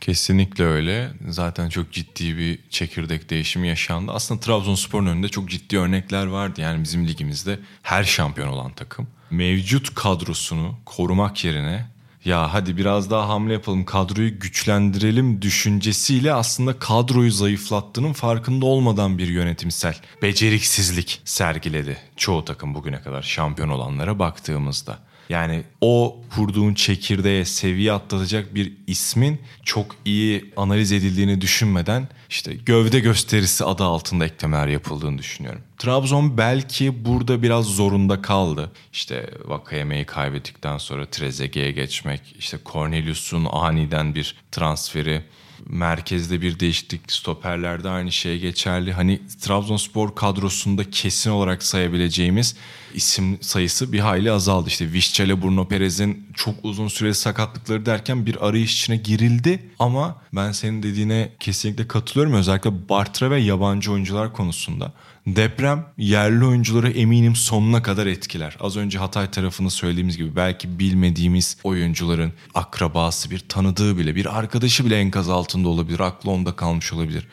Kesinlikle öyle. Zaten çok ciddi bir çekirdek değişimi yaşandı. Aslında Trabzonspor'un önünde çok ciddi örnekler vardı. Yani bizim ligimizde her şampiyon olan takım. Mevcut kadrosunu korumak yerine ya hadi biraz daha hamle yapalım kadroyu güçlendirelim düşüncesiyle aslında kadroyu zayıflattığının farkında olmadan bir yönetimsel beceriksizlik sergiledi çoğu takım bugüne kadar şampiyon olanlara baktığımızda. Yani o kurduğun çekirdeğe seviye atlatacak bir ismin çok iyi analiz edildiğini düşünmeden işte gövde gösterisi adı altında eklemeler yapıldığını düşünüyorum. Trabzon belki burada biraz zorunda kaldı. İşte Vakayeme'yi kaybettikten sonra Trezeguet'e geçmek, işte Cornelius'un aniden bir transferi merkezde bir değişiklik, stoperlerde aynı şey geçerli. Hani Trabzonspor kadrosunda kesin olarak sayabileceğimiz isim sayısı bir hayli azaldı. İşte Vişça ile Bruno Perez'in çok uzun süreli sakatlıkları derken bir arayış içine girildi. Ama ben senin dediğine kesinlikle katılıyorum. Özellikle Bartra ve yabancı oyuncular konusunda. Deprem yerli oyuncuları eminim sonuna kadar etkiler. Az önce Hatay tarafını söylediğimiz gibi belki bilmediğimiz oyuncuların akrabası bir tanıdığı bile bir arkadaşı bile enkaz altında olabilir. Aklı onda kalmış olabilir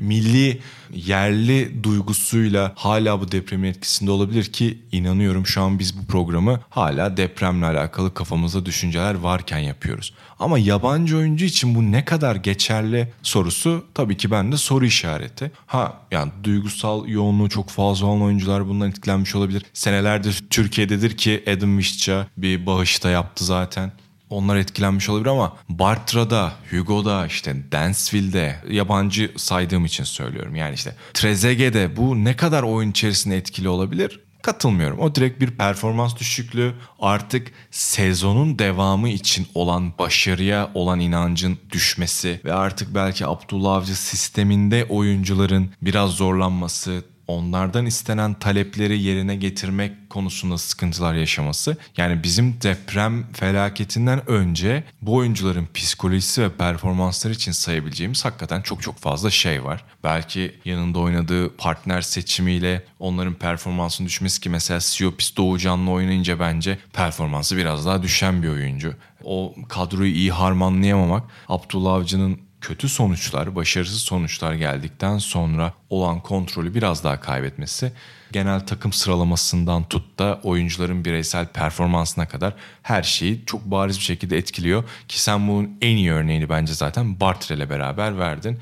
milli yerli duygusuyla hala bu depremin etkisinde olabilir ki inanıyorum şu an biz bu programı hala depremle alakalı kafamızda düşünceler varken yapıyoruz. Ama yabancı oyuncu için bu ne kadar geçerli sorusu tabii ki bende soru işareti. Ha yani duygusal yoğunluğu çok fazla olan oyuncular bundan etkilenmiş olabilir. Senelerdir Türkiye'dedir ki Adam Vişça bir bağışta yaptı zaten onlar etkilenmiş olabilir ama Bartra'da, Hugo'da, işte Dansville'de yabancı saydığım için söylüyorum. Yani işte Trezeguet'de bu ne kadar oyun içerisinde etkili olabilir? Katılmıyorum. O direkt bir performans düşüklüğü. Artık sezonun devamı için olan başarıya olan inancın düşmesi ve artık belki Abdullah Avcı sisteminde oyuncuların biraz zorlanması, onlardan istenen talepleri yerine getirmek konusunda sıkıntılar yaşaması. Yani bizim deprem felaketinden önce bu oyuncuların psikolojisi ve performansları için sayabileceğimiz hakikaten çok çok fazla şey var. Belki yanında oynadığı partner seçimiyle onların performansının düşmesi ki mesela Siopis Doğucan'la oynayınca bence performansı biraz daha düşen bir oyuncu. O kadroyu iyi harmanlayamamak Abdullah Avcı'nın kötü sonuçlar, başarısız sonuçlar geldikten sonra olan kontrolü biraz daha kaybetmesi genel takım sıralamasından tut da oyuncuların bireysel performansına kadar her şeyi çok bariz bir şekilde etkiliyor. Ki sen bunun en iyi örneğini bence zaten Bartre ile beraber verdin.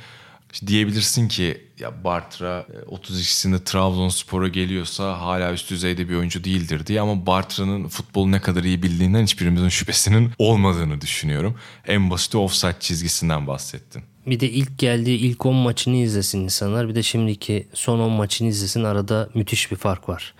İşte diyebilirsin ki ya Bartra 32'sinde e, Trabzonspor'a geliyorsa hala üst düzeyde bir oyuncu değildir diye ama Bartra'nın futbolu ne kadar iyi bildiğinden hiçbirimizin şüphesinin olmadığını düşünüyorum. En basit offside çizgisinden bahsettin. Bir de ilk geldiği ilk 10 maçını izlesin insanlar. Bir de şimdiki son 10 maçını izlesin. Arada müthiş bir fark var.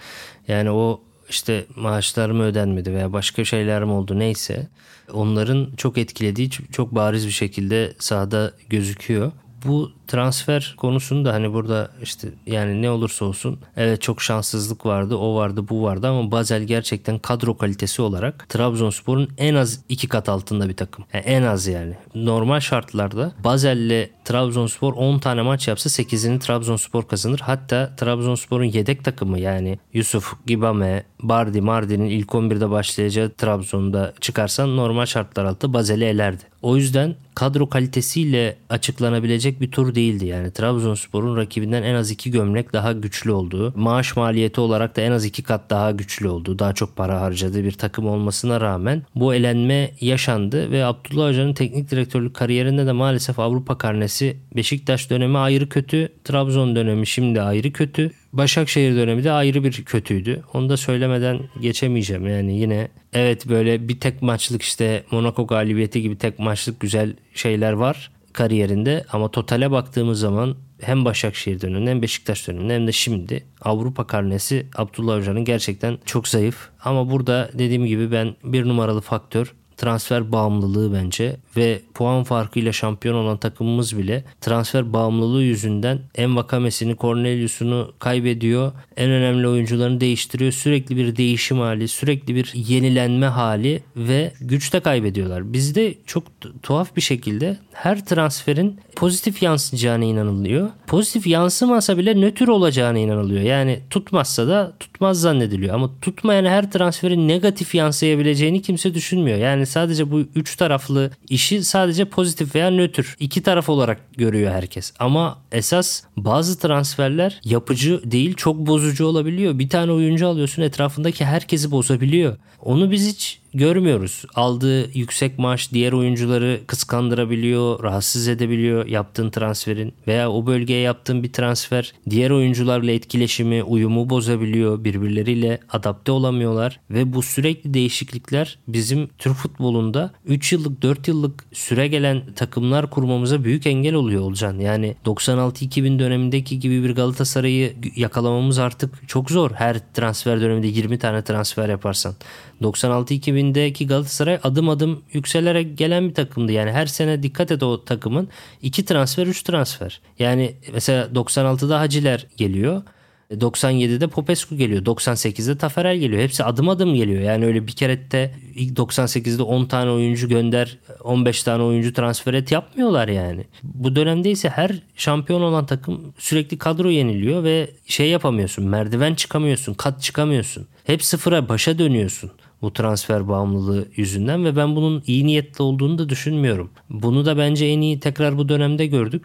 Yani o işte maaşlar mı ödenmedi veya başka şeyler mi oldu neyse onların çok etkilediği çok bariz bir şekilde sahada gözüküyor Bu transfer konusunda hani burada işte yani ne olursa olsun evet çok şanssızlık vardı o vardı bu vardı ama Basel gerçekten kadro kalitesi olarak Trabzonspor'un en az iki kat altında bir takım. Yani en az yani. Normal şartlarda Basel'le Trabzonspor 10 tane maç yapsa 8'ini Trabzonspor kazanır. Hatta Trabzonspor'un yedek takımı yani Yusuf, Gibame, Bardi, Mardi'nin ilk 11'de başlayacağı Trabzon'da çıkarsan normal şartlar altında Basel'i elerdi. O yüzden kadro kalitesiyle açıklanabilecek bir tur değildi. Yani Trabzonspor'un rakibinden en az iki gömlek daha güçlü olduğu, maaş maliyeti olarak da en az iki kat daha güçlü olduğu, daha çok para harcadığı bir takım olmasına rağmen bu elenme yaşandı ve Abdullah Hoca'nın teknik direktörlük kariyerinde de maalesef Avrupa karnesi Beşiktaş dönemi ayrı kötü, Trabzon dönemi şimdi ayrı kötü. Başakşehir dönemi de ayrı bir kötüydü. Onu da söylemeden geçemeyeceğim. Yani yine evet böyle bir tek maçlık işte Monaco galibiyeti gibi tek maçlık güzel şeyler var kariyerinde ama totale baktığımız zaman hem Başakşehir döneminde hem Beşiktaş döneminde hem de şimdi Avrupa karnesi Abdullah Hoca'nın gerçekten çok zayıf. Ama burada dediğim gibi ben bir numaralı faktör transfer bağımlılığı bence ve puan farkıyla şampiyon olan takımımız bile transfer bağımlılığı yüzünden en vakamesini Cornelius'unu kaybediyor. En önemli oyuncularını değiştiriyor. Sürekli bir değişim hali, sürekli bir yenilenme hali ve güçte kaybediyorlar. Bizde çok tuhaf bir şekilde her transferin pozitif yansıyacağına inanılıyor. Pozitif yansımasa bile nötr olacağına inanılıyor. Yani tutmazsa da tutmaz zannediliyor. Ama tutmayan her transferin negatif yansıyabileceğini kimse düşünmüyor. Yani sadece bu üç taraflı işi sadece pozitif veya nötr iki taraf olarak görüyor herkes. Ama esas bazı transferler yapıcı değil çok bozucu olabiliyor. Bir tane oyuncu alıyorsun etrafındaki herkesi bozabiliyor. Onu biz hiç görmüyoruz. Aldığı yüksek maaş diğer oyuncuları kıskandırabiliyor, rahatsız edebiliyor yaptığın transferin veya o bölgeye yaptığın bir transfer diğer oyuncularla etkileşimi, uyumu bozabiliyor. Birbirleriyle adapte olamıyorlar ve bu sürekli değişiklikler bizim Türk futbolunda 3 yıllık 4 yıllık süre gelen takımlar kurmamıza büyük engel oluyor Olcan. Yani 96-2000 dönemindeki gibi bir Galatasaray'ı yakalamamız artık çok zor. Her transfer döneminde 20 tane transfer yaparsan. 96-2000'deki Galatasaray adım adım yükselerek gelen bir takımdı. Yani her sene dikkat et o takımın 2 transfer 3 transfer. Yani mesela 96'da Haciler geliyor. 97'de Popescu geliyor. 98'de Taferel geliyor. Hepsi adım adım geliyor. Yani öyle bir kere de ilk 98'de 10 tane oyuncu gönder 15 tane oyuncu transfer et yapmıyorlar yani. Bu dönemde ise her şampiyon olan takım sürekli kadro yeniliyor ve şey yapamıyorsun. Merdiven çıkamıyorsun. Kat çıkamıyorsun. Hep sıfıra başa dönüyorsun bu transfer bağımlılığı yüzünden ve ben bunun iyi niyetli olduğunu da düşünmüyorum. Bunu da bence en iyi tekrar bu dönemde gördük.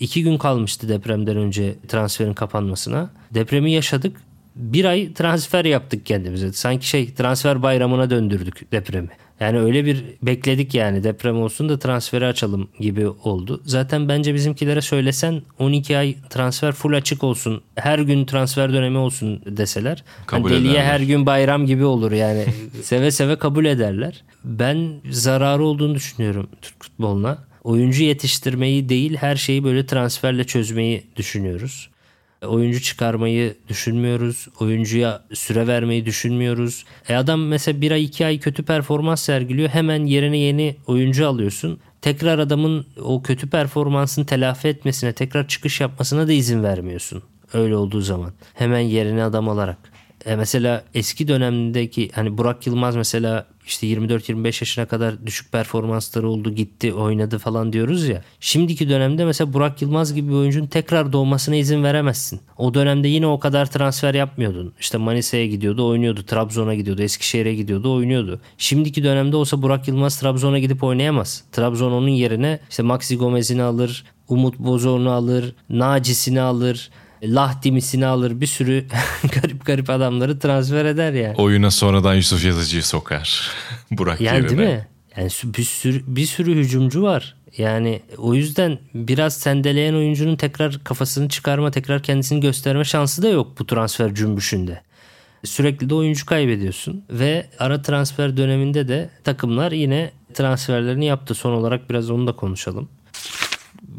İki gün kalmıştı depremden önce transferin kapanmasına. Depremi yaşadık. Bir ay transfer yaptık kendimize. Sanki şey transfer bayramına döndürdük depremi. Yani öyle bir bekledik yani deprem olsun da transferi açalım gibi oldu. Zaten bence bizimkilere söylesen 12 ay transfer full açık olsun. Her gün transfer dönemi olsun deseler. Kabul hani deliye her gün bayram gibi olur yani. <laughs> seve seve kabul ederler. Ben zararı olduğunu düşünüyorum Türk futboluna. Oyuncu yetiştirmeyi değil her şeyi böyle transferle çözmeyi düşünüyoruz. Oyuncu çıkarmayı düşünmüyoruz. Oyuncuya süre vermeyi düşünmüyoruz. E adam mesela bir ay iki ay kötü performans sergiliyor. Hemen yerine yeni oyuncu alıyorsun. Tekrar adamın o kötü performansını telafi etmesine, tekrar çıkış yapmasına da izin vermiyorsun. Öyle olduğu zaman. Hemen yerine adam alarak. E mesela eski dönemdeki hani Burak Yılmaz mesela işte 24-25 yaşına kadar düşük performansları oldu gitti oynadı falan diyoruz ya. Şimdiki dönemde mesela Burak Yılmaz gibi bir oyuncunun tekrar doğmasına izin veremezsin. O dönemde yine o kadar transfer yapmıyordun. İşte Manisa'ya gidiyordu oynuyordu. Trabzon'a gidiyordu. Eskişehir'e gidiyordu oynuyordu. Şimdiki dönemde olsa Burak Yılmaz Trabzon'a gidip oynayamaz. Trabzon onun yerine işte Maxi Gomez'ini alır. Umut Bozor'unu alır. Naci'sini alır. Lahdimisini alır bir sürü <laughs> garip garip adamları transfer eder yani. Oyuna sonradan Yusuf Yazıcı'yı sokar. <laughs> Burak yani yerine. değil mi? Yani bir sürü, bir sürü hücumcu var. Yani o yüzden biraz sendeleyen oyuncunun tekrar kafasını çıkarma, tekrar kendisini gösterme şansı da yok bu transfer cümbüşünde. Sürekli de oyuncu kaybediyorsun ve ara transfer döneminde de takımlar yine transferlerini yaptı. Son olarak biraz onu da konuşalım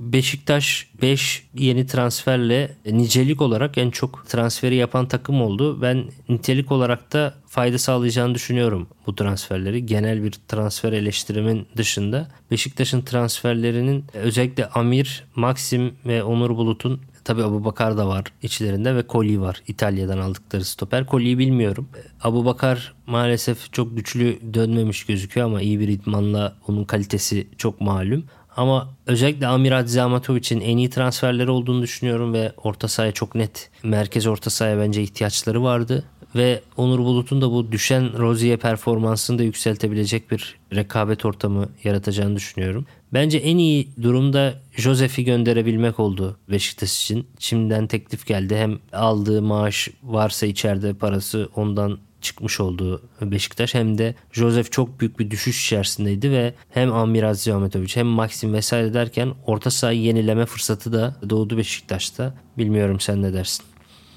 Beşiktaş 5 yeni transferle nicelik olarak en çok transferi yapan takım oldu. Ben nitelik olarak da fayda sağlayacağını düşünüyorum bu transferleri. Genel bir transfer eleştirimin dışında Beşiktaş'ın transferlerinin özellikle Amir, Maxim ve Onur Bulut'un Tabi Abu Bakar da var içlerinde ve Koli var. İtalya'dan aldıkları stoper. Koli'yi bilmiyorum. Abu Bakar maalesef çok güçlü dönmemiş gözüküyor ama iyi bir idmanla onun kalitesi çok malum. Ama özellikle Amir Adziamatovic'in en iyi transferleri olduğunu düşünüyorum ve orta sahaya çok net merkez orta sahaya bence ihtiyaçları vardı. Ve Onur Bulut'un da bu düşen Rozier performansını da yükseltebilecek bir rekabet ortamı yaratacağını düşünüyorum. Bence en iyi durumda Josef'i gönderebilmek oldu Beşiktaş için. Şimdiden teklif geldi. Hem aldığı maaş varsa içeride parası ondan çıkmış oldu Beşiktaş hem de Josef çok büyük bir düşüş içerisindeydi ve hem Amiraz Ahmetoviç hem Maxim vesaire derken orta sahayı yenileme fırsatı da doğdu Beşiktaş'ta. Bilmiyorum sen ne dersin?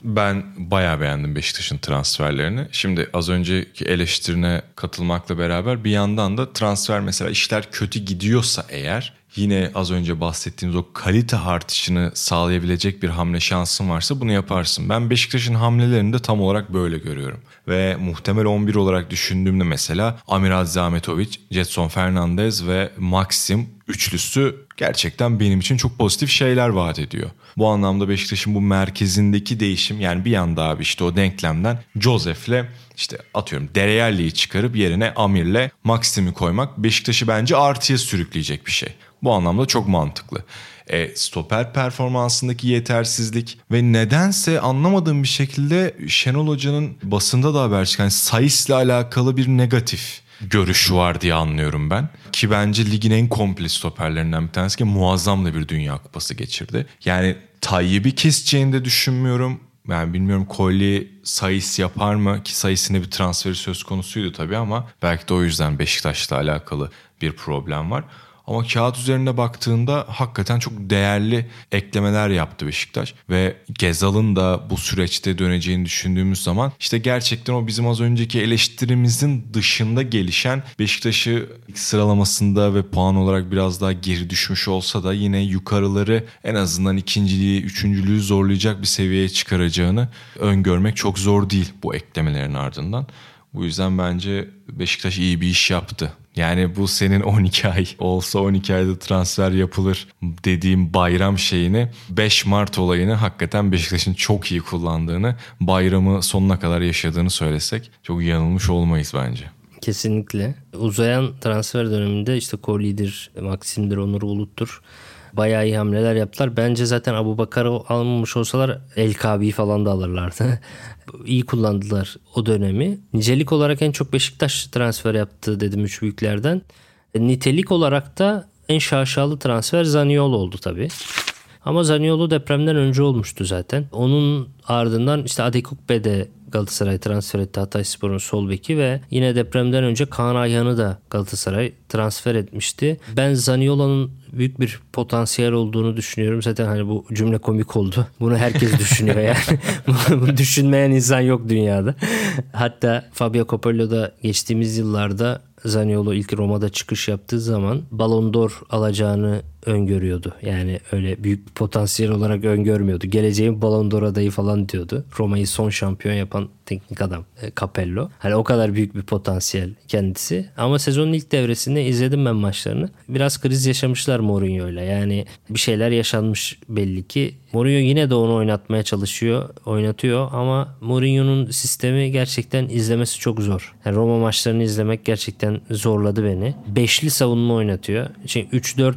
Ben bayağı beğendim Beşiktaş'ın transferlerini. Şimdi az önceki eleştirine katılmakla beraber bir yandan da transfer mesela işler kötü gidiyorsa eğer yine az önce bahsettiğimiz o kalite artışını sağlayabilecek bir hamle şansın varsa bunu yaparsın. Ben Beşiktaş'ın hamlelerini de tam olarak böyle görüyorum. Ve muhtemel 11 olarak düşündüğümde mesela Amiral Zahmetovic, Jetson Fernandez ve Maxim üçlüsü gerçekten benim için çok pozitif şeyler vaat ediyor. Bu anlamda Beşiktaş'ın bu merkezindeki değişim yani bir yanda abi işte o denklemden Josef'le işte atıyorum Dereyerli'yi çıkarıp yerine Amir'le Maxim'i koymak Beşiktaş'ı bence artıya sürükleyecek bir şey. Bu anlamda çok mantıklı. E, stoper performansındaki yetersizlik ve nedense anlamadığım bir şekilde Şenol Hoca'nın basında da haber çıkan Sayıs'la alakalı bir negatif görüşü var diye anlıyorum ben. Ki bence ligin en komple stoperlerinden bir tanesi ki muazzam da bir Dünya Kupası geçirdi. Yani Tayyip'i keseceğini de düşünmüyorum. Yani bilmiyorum Kolye sayıs yapar mı ki sayısına bir transferi söz konusuydu tabii ama belki de o yüzden Beşiktaş'la alakalı bir problem var. Ama kağıt üzerinde baktığında hakikaten çok değerli eklemeler yaptı Beşiktaş. Ve Gezal'ın da bu süreçte döneceğini düşündüğümüz zaman işte gerçekten o bizim az önceki eleştirimizin dışında gelişen Beşiktaş'ı sıralamasında ve puan olarak biraz daha geri düşmüş olsa da yine yukarıları en azından ikinciliği, üçüncülüğü zorlayacak bir seviyeye çıkaracağını öngörmek çok zor değil bu eklemelerin ardından. Bu yüzden bence Beşiktaş iyi bir iş yaptı. Yani bu senin <laughs> 12 ay olsa 12 ayda transfer yapılır dediğim bayram şeyini 5 Mart olayını hakikaten Beşiktaş'ın çok iyi kullandığını bayramı sonuna kadar yaşadığını söylesek çok yanılmış olmayız bence. Kesinlikle. Uzayan transfer döneminde işte Koli'dir, Maksim'dir, Onur Bulut'tur bayağı iyi hamleler yaptılar. Bence zaten Abu Bakar'ı almamış olsalar El Kabi'yi falan da alırlardı. <laughs> iyi kullandılar o dönemi. Nicelik olarak en çok Beşiktaş transfer yaptı dedim üç büyüklerden. Nitelik olarak da en şaşalı transfer Zaniolo oldu tabii. Ama Zaniolo depremden önce olmuştu zaten. Onun ardından işte Adekukbe de Galatasaray transfer etti Hatayspor'un sol beki ve yine depremden önce Kaan Ayhan'ı da Galatasaray transfer etmişti. Ben Zaniolo'nun büyük bir potansiyel olduğunu düşünüyorum. Zaten hani bu cümle komik oldu. Bunu herkes <laughs> düşünüyor yani. <laughs> Bunu düşünmeyen insan yok dünyada. Hatta Fabio Capello da geçtiğimiz yıllarda Zaniolo ilk Roma'da çıkış yaptığı zaman Ballon d'Or alacağını öngörüyordu. Yani öyle büyük bir potansiyel olarak öngörmüyordu. Geleceğin Ballon d'Or adayı falan diyordu. Roma'yı son şampiyon yapan teknik adam e, Capello. Hani o kadar büyük bir potansiyel kendisi. Ama sezonun ilk devresinde izledim ben maçlarını. Biraz kriz yaşamışlar Mourinho'yla. Yani bir şeyler yaşanmış belli ki. Mourinho yine de onu oynatmaya çalışıyor, oynatıyor ama Mourinho'nun sistemi gerçekten izlemesi çok zor. Yani Roma maçlarını izlemek gerçekten zorladı beni. Beşli savunma oynatıyor. Şey 3-4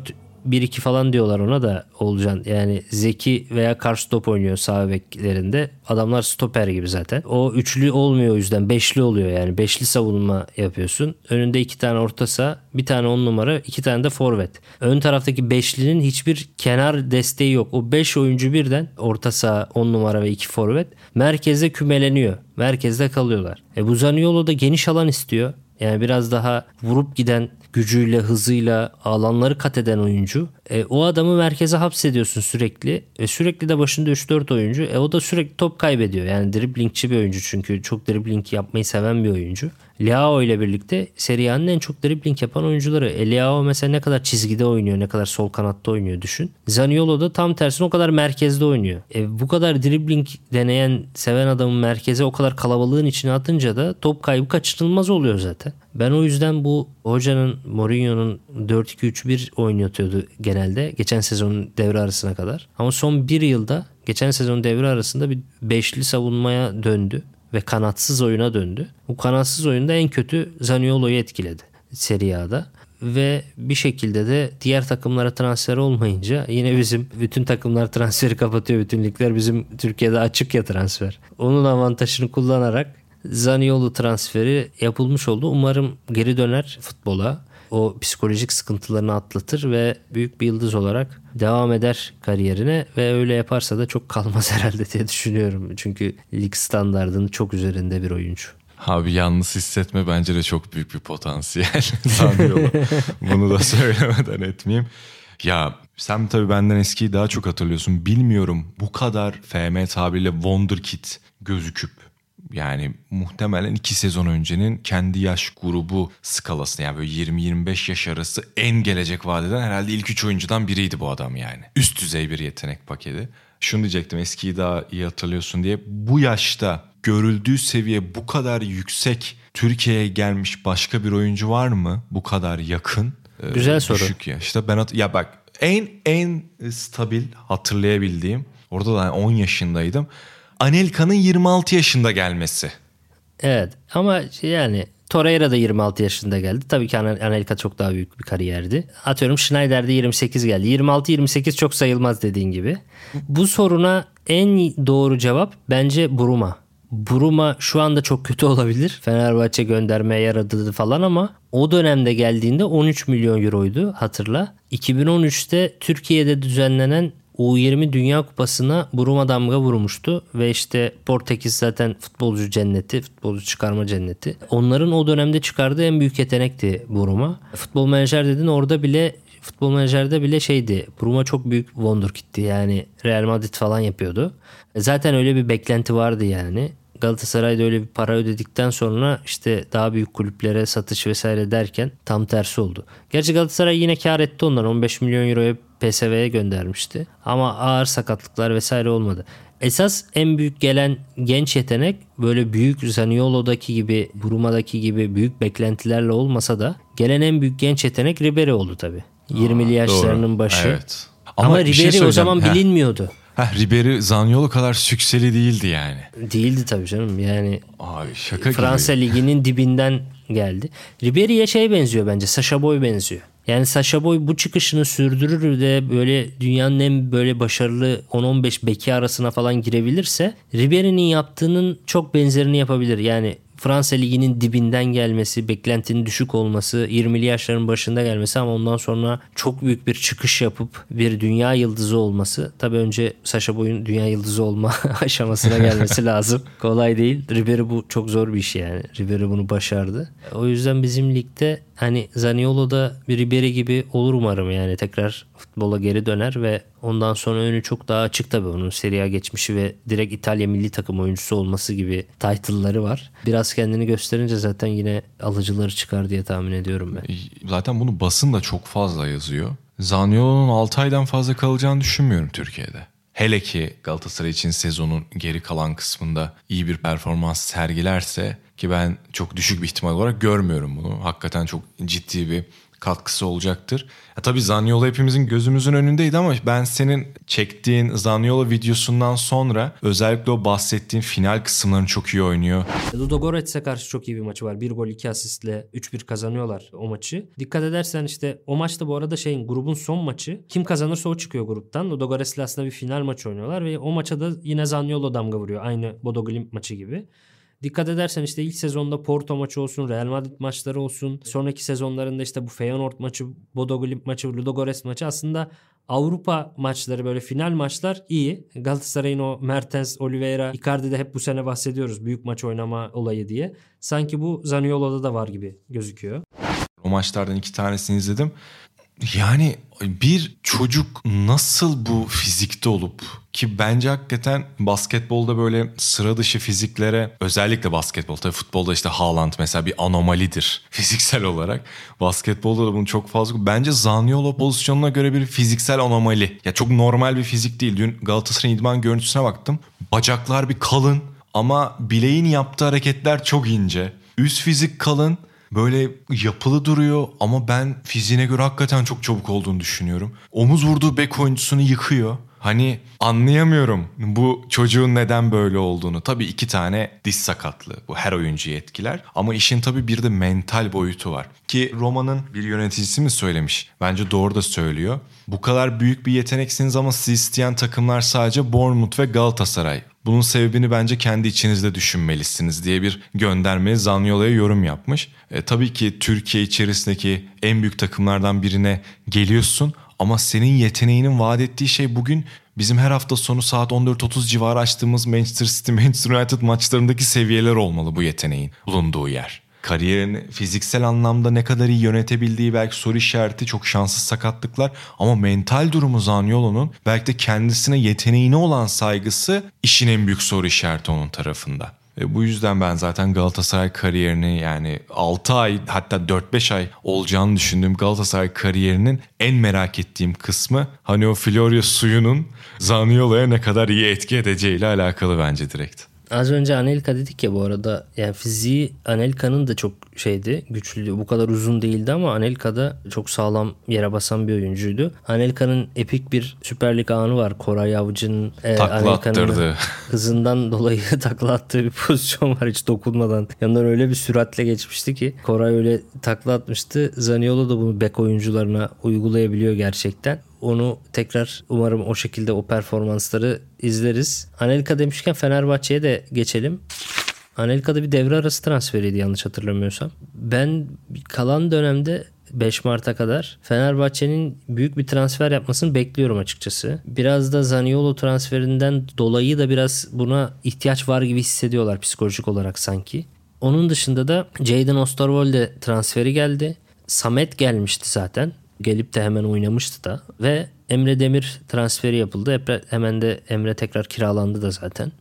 1-2 falan diyorlar ona da Olcan. Yani Zeki veya karşı top oynuyor sağ beklerinde. Adamlar stoper gibi zaten. O üçlü olmuyor o yüzden. Beşli oluyor yani. Beşli savunma yapıyorsun. Önünde iki tane orta saha, bir tane on numara, iki tane de forvet. Ön taraftaki beşlinin hiçbir kenar desteği yok. O beş oyuncu birden orta saha, on numara ve iki forvet merkezde kümeleniyor. Merkezde kalıyorlar. E bu Zaniolo da geniş alan istiyor. Yani biraz daha vurup giden gücüyle, hızıyla alanları kat eden oyuncu. E, o adamı merkeze hapsediyorsun sürekli. E, sürekli de başında 3-4 oyuncu. E, o da sürekli top kaybediyor. Yani driblingçi bir oyuncu çünkü. Çok dribbling yapmayı seven bir oyuncu. Leao ile birlikte Serie en çok dribbling yapan oyuncuları. E, Leao mesela ne kadar çizgide oynuyor, ne kadar sol kanatta oynuyor düşün. Zaniolo da tam tersine o kadar merkezde oynuyor. E, bu kadar dribbling deneyen, seven adamın merkeze o kadar kalabalığın içine atınca da top kaybı kaçınılmaz oluyor zaten. Ben o yüzden bu hocanın Mourinho'nun 4-2-3-1 oynatıyordu genelde geçen sezonun devre arasına kadar. Ama son bir yılda geçen sezon devre arasında bir beşli savunmaya döndü ve kanatsız oyuna döndü. Bu kanatsız oyunda en kötü Zaniolo'yu etkiledi Serie A'da ve bir şekilde de diğer takımlara transfer olmayınca yine bizim bütün takımlar transferi kapatıyor. Bütün ligler bizim Türkiye'de açık ya transfer. Onun avantajını kullanarak Zaniolo transferi yapılmış oldu. Umarım geri döner futbola. O psikolojik sıkıntılarını atlatır ve büyük bir yıldız olarak devam eder kariyerine ve öyle yaparsa da çok kalmaz <laughs> herhalde diye düşünüyorum. Çünkü lig standartının çok üzerinde bir oyuncu. Abi yalnız hissetme bence de çok büyük bir potansiyel <laughs> Zaniolo. Bunu da söylemeden etmeyeyim. Ya sen tabii benden eskiyi daha çok hatırlıyorsun. Bilmiyorum bu kadar FM tabiriyle wonderkid gözüküp yani muhtemelen iki sezon öncenin kendi yaş grubu skalasında yani böyle 20-25 yaş arası en gelecek vadeden herhalde ilk üç oyuncudan biriydi bu adam yani. Üst düzey bir yetenek paketi. Şunu diyecektim eskiyi daha iyi hatırlıyorsun diye. Bu yaşta görüldüğü seviye bu kadar yüksek Türkiye'ye gelmiş başka bir oyuncu var mı? Bu kadar yakın. Güzel ee, soru. Düşük ya. İşte ben ya bak en en stabil hatırlayabildiğim orada da 10 yaşındaydım. Anelka'nın 26 yaşında gelmesi. Evet ama yani Torreira da 26 yaşında geldi. Tabii ki Anelka çok daha büyük bir kariyerdi. Atıyorum Schneider de 28 geldi. 26-28 çok sayılmaz dediğin gibi. Bu soruna en doğru cevap bence Buruma. Buruma şu anda çok kötü <laughs> olabilir. Fenerbahçe göndermeye yaradı falan ama o dönemde geldiğinde 13 milyon euroydu hatırla. 2013'te Türkiye'de düzenlenen U20 Dünya Kupası'na Buruma damga vurmuştu ve işte Portekiz zaten futbolcu cenneti, futbolcu çıkarma cenneti. Onların o dönemde çıkardığı en büyük yetenekti Buruma. Futbol menajer dedin orada bile futbol menajerde bile şeydi. Buruma çok büyük wonderkid'ti yani Real Madrid falan yapıyordu. Zaten öyle bir beklenti vardı yani. Galatasaray'da öyle bir para ödedikten sonra işte daha büyük kulüplere satış vesaire derken tam tersi oldu. Gerçi Galatasaray yine kar etti onlar 15 milyon euroya PSV'ye göndermişti. Ama ağır sakatlıklar vesaire olmadı. Esas en büyük gelen genç yetenek böyle büyük Zaniolo'daki gibi, Bruma'daki gibi büyük beklentilerle olmasa da gelen en büyük genç yetenek Ribery oldu tabii. 20'li yaşlarının başı. Evet. Ama, Ama Ribery şey o zaman Heh. bilinmiyordu. Heh, Ribery Zaniolo kadar sükseli değildi yani. Değildi tabii canım. Yani Abi şaka Fransa gibi. Ligi'nin dibinden geldi. Ribery'e şey benziyor bence. Sasha Boy benziyor. Yani Sasha Boy bu çıkışını sürdürür de böyle dünyanın en böyle başarılı 10-15 beki arasına falan girebilirse Ribery'nin yaptığının çok benzerini yapabilir. Yani Fransa Ligi'nin dibinden gelmesi, beklentinin düşük olması, 20'li yaşların başında gelmesi ama ondan sonra çok büyük bir çıkış yapıp bir dünya yıldızı olması. Tabii önce Sasha Boy'un dünya yıldızı olma <laughs> aşamasına gelmesi <laughs> lazım. Kolay değil. Ribery bu çok zor bir iş yani. Ribery bunu başardı. O yüzden bizim ligde hani Zaniolo da bir Ribery gibi olur umarım yani tekrar futbola geri döner ve ondan sonra önü çok daha açık tabii onun Serie A geçmişi ve direkt İtalya milli takım oyuncusu olması gibi title'ları var. Biraz kendini gösterince zaten yine alıcıları çıkar diye tahmin ediyorum ben. Zaten bunu basın da çok fazla yazıyor. Zaniolo'nun 6 aydan fazla kalacağını düşünmüyorum Türkiye'de. Hele ki Galatasaray için sezonun geri kalan kısmında iyi bir performans sergilerse ki ben çok düşük bir ihtimal olarak görmüyorum bunu. Hakikaten çok ciddi bir katkısı olacaktır. Ya tabii Zaniolo hepimizin gözümüzün önündeydi ama ben senin çektiğin Zaniolo videosundan sonra özellikle o bahsettiğin final kısımlarını çok iyi oynuyor. Ludogorets'e karşı çok iyi bir maçı var. Bir gol iki asistle 3-1 kazanıyorlar o maçı. Dikkat edersen işte o maçta bu arada şeyin grubun son maçı. Kim kazanırsa o çıkıyor gruptan. Ludogorets'le aslında bir final maçı oynuyorlar ve o maça da yine Zaniolo damga vuruyor. Aynı Bodo maçı gibi. Dikkat edersen işte ilk sezonda Porto maçı olsun, Real Madrid maçları olsun. Sonraki sezonlarında işte bu Feyenoord maçı, Bodo Glimt maçı, Ludogorets maçı aslında Avrupa maçları böyle final maçlar iyi. Galatasaray'ın o Mertens, Oliveira, Icardi'de hep bu sene bahsediyoruz büyük maç oynama olayı diye. Sanki bu Zaniolo'da da var gibi gözüküyor. O maçlardan iki tanesini izledim. Yani bir çocuk nasıl bu fizikte olup ki bence hakikaten basketbolda böyle sıra dışı fiziklere özellikle basketbol tabii futbolda işte Haaland mesela bir anomalidir <laughs> fiziksel olarak. Basketbolda da bunu çok fazla bence Zaniolo pozisyonuna göre bir fiziksel anomali. Ya çok normal bir fizik değil. Dün Galatasaray'ın idman görüntüsüne baktım. Bacaklar bir kalın ama bileğin yaptığı hareketler çok ince. Üst fizik kalın böyle yapılı duruyor ama ben fiziğine göre hakikaten çok çabuk olduğunu düşünüyorum. Omuz vurduğu bek oyuncusunu yıkıyor. Hani anlayamıyorum bu çocuğun neden böyle olduğunu. Tabii iki tane diş sakatlığı bu her oyuncuyu etkiler. Ama işin tabii bir de mental boyutu var. Ki Roma'nın bir yöneticisi mi söylemiş? Bence doğru da söylüyor. Bu kadar büyük bir yeteneksiniz ama sizi isteyen takımlar sadece Bournemouth ve Galatasaray. Bunun sebebini bence kendi içinizde düşünmelisiniz diye bir gönderme Zaniolo'ya yorum yapmış. E, tabii ki Türkiye içerisindeki en büyük takımlardan birine geliyorsun ama senin yeteneğinin vaat ettiği şey bugün bizim her hafta sonu saat 14.30 civarı açtığımız Manchester City Manchester United maçlarındaki seviyeler olmalı bu yeteneğin bulunduğu yer kariyerini fiziksel anlamda ne kadar iyi yönetebildiği belki soru işareti çok şanssız sakatlıklar ama mental durumu Zaniolo'nun belki de kendisine yeteneğine olan saygısı işin en büyük soru işareti onun tarafında. E bu yüzden ben zaten Galatasaray kariyerini yani 6 ay hatta 4-5 ay olacağını düşündüğüm Galatasaray kariyerinin en merak ettiğim kısmı hani o Florio suyunun Zaniolo'ya ne kadar iyi etki edeceğiyle alakalı bence direkt. Az önce Anelka dedik ya bu arada yani fiziği Anelka'nın da çok şeydi güçlüydü. Bu kadar uzun değildi ama Anelka da çok sağlam yere basan bir oyuncuydu. Anelka'nın epik bir Süper Lig anı var. Koray Avcı'nın e, Anelka'nın <laughs> hızından dolayı <laughs> takla attığı bir pozisyon var hiç dokunmadan. Yanından öyle bir süratle geçmişti ki Koray öyle takla atmıştı. Zaniolo da bunu bek oyuncularına uygulayabiliyor gerçekten. Onu tekrar umarım o şekilde o performansları izleriz. Anelka demişken Fenerbahçe'ye de geçelim. Anelka da bir devre arası transferiydi yanlış hatırlamıyorsam. Ben kalan dönemde 5 Mart'a kadar Fenerbahçe'nin büyük bir transfer yapmasını bekliyorum açıkçası. Biraz da Zaniolo transferinden dolayı da biraz buna ihtiyaç var gibi hissediyorlar psikolojik olarak sanki. Onun dışında da Jadon Osterwolde transferi geldi. Samet gelmişti zaten gelip de hemen oynamıştı da ve Emre Demir transferi yapıldı. Hemen de Emre tekrar kiralandı da zaten.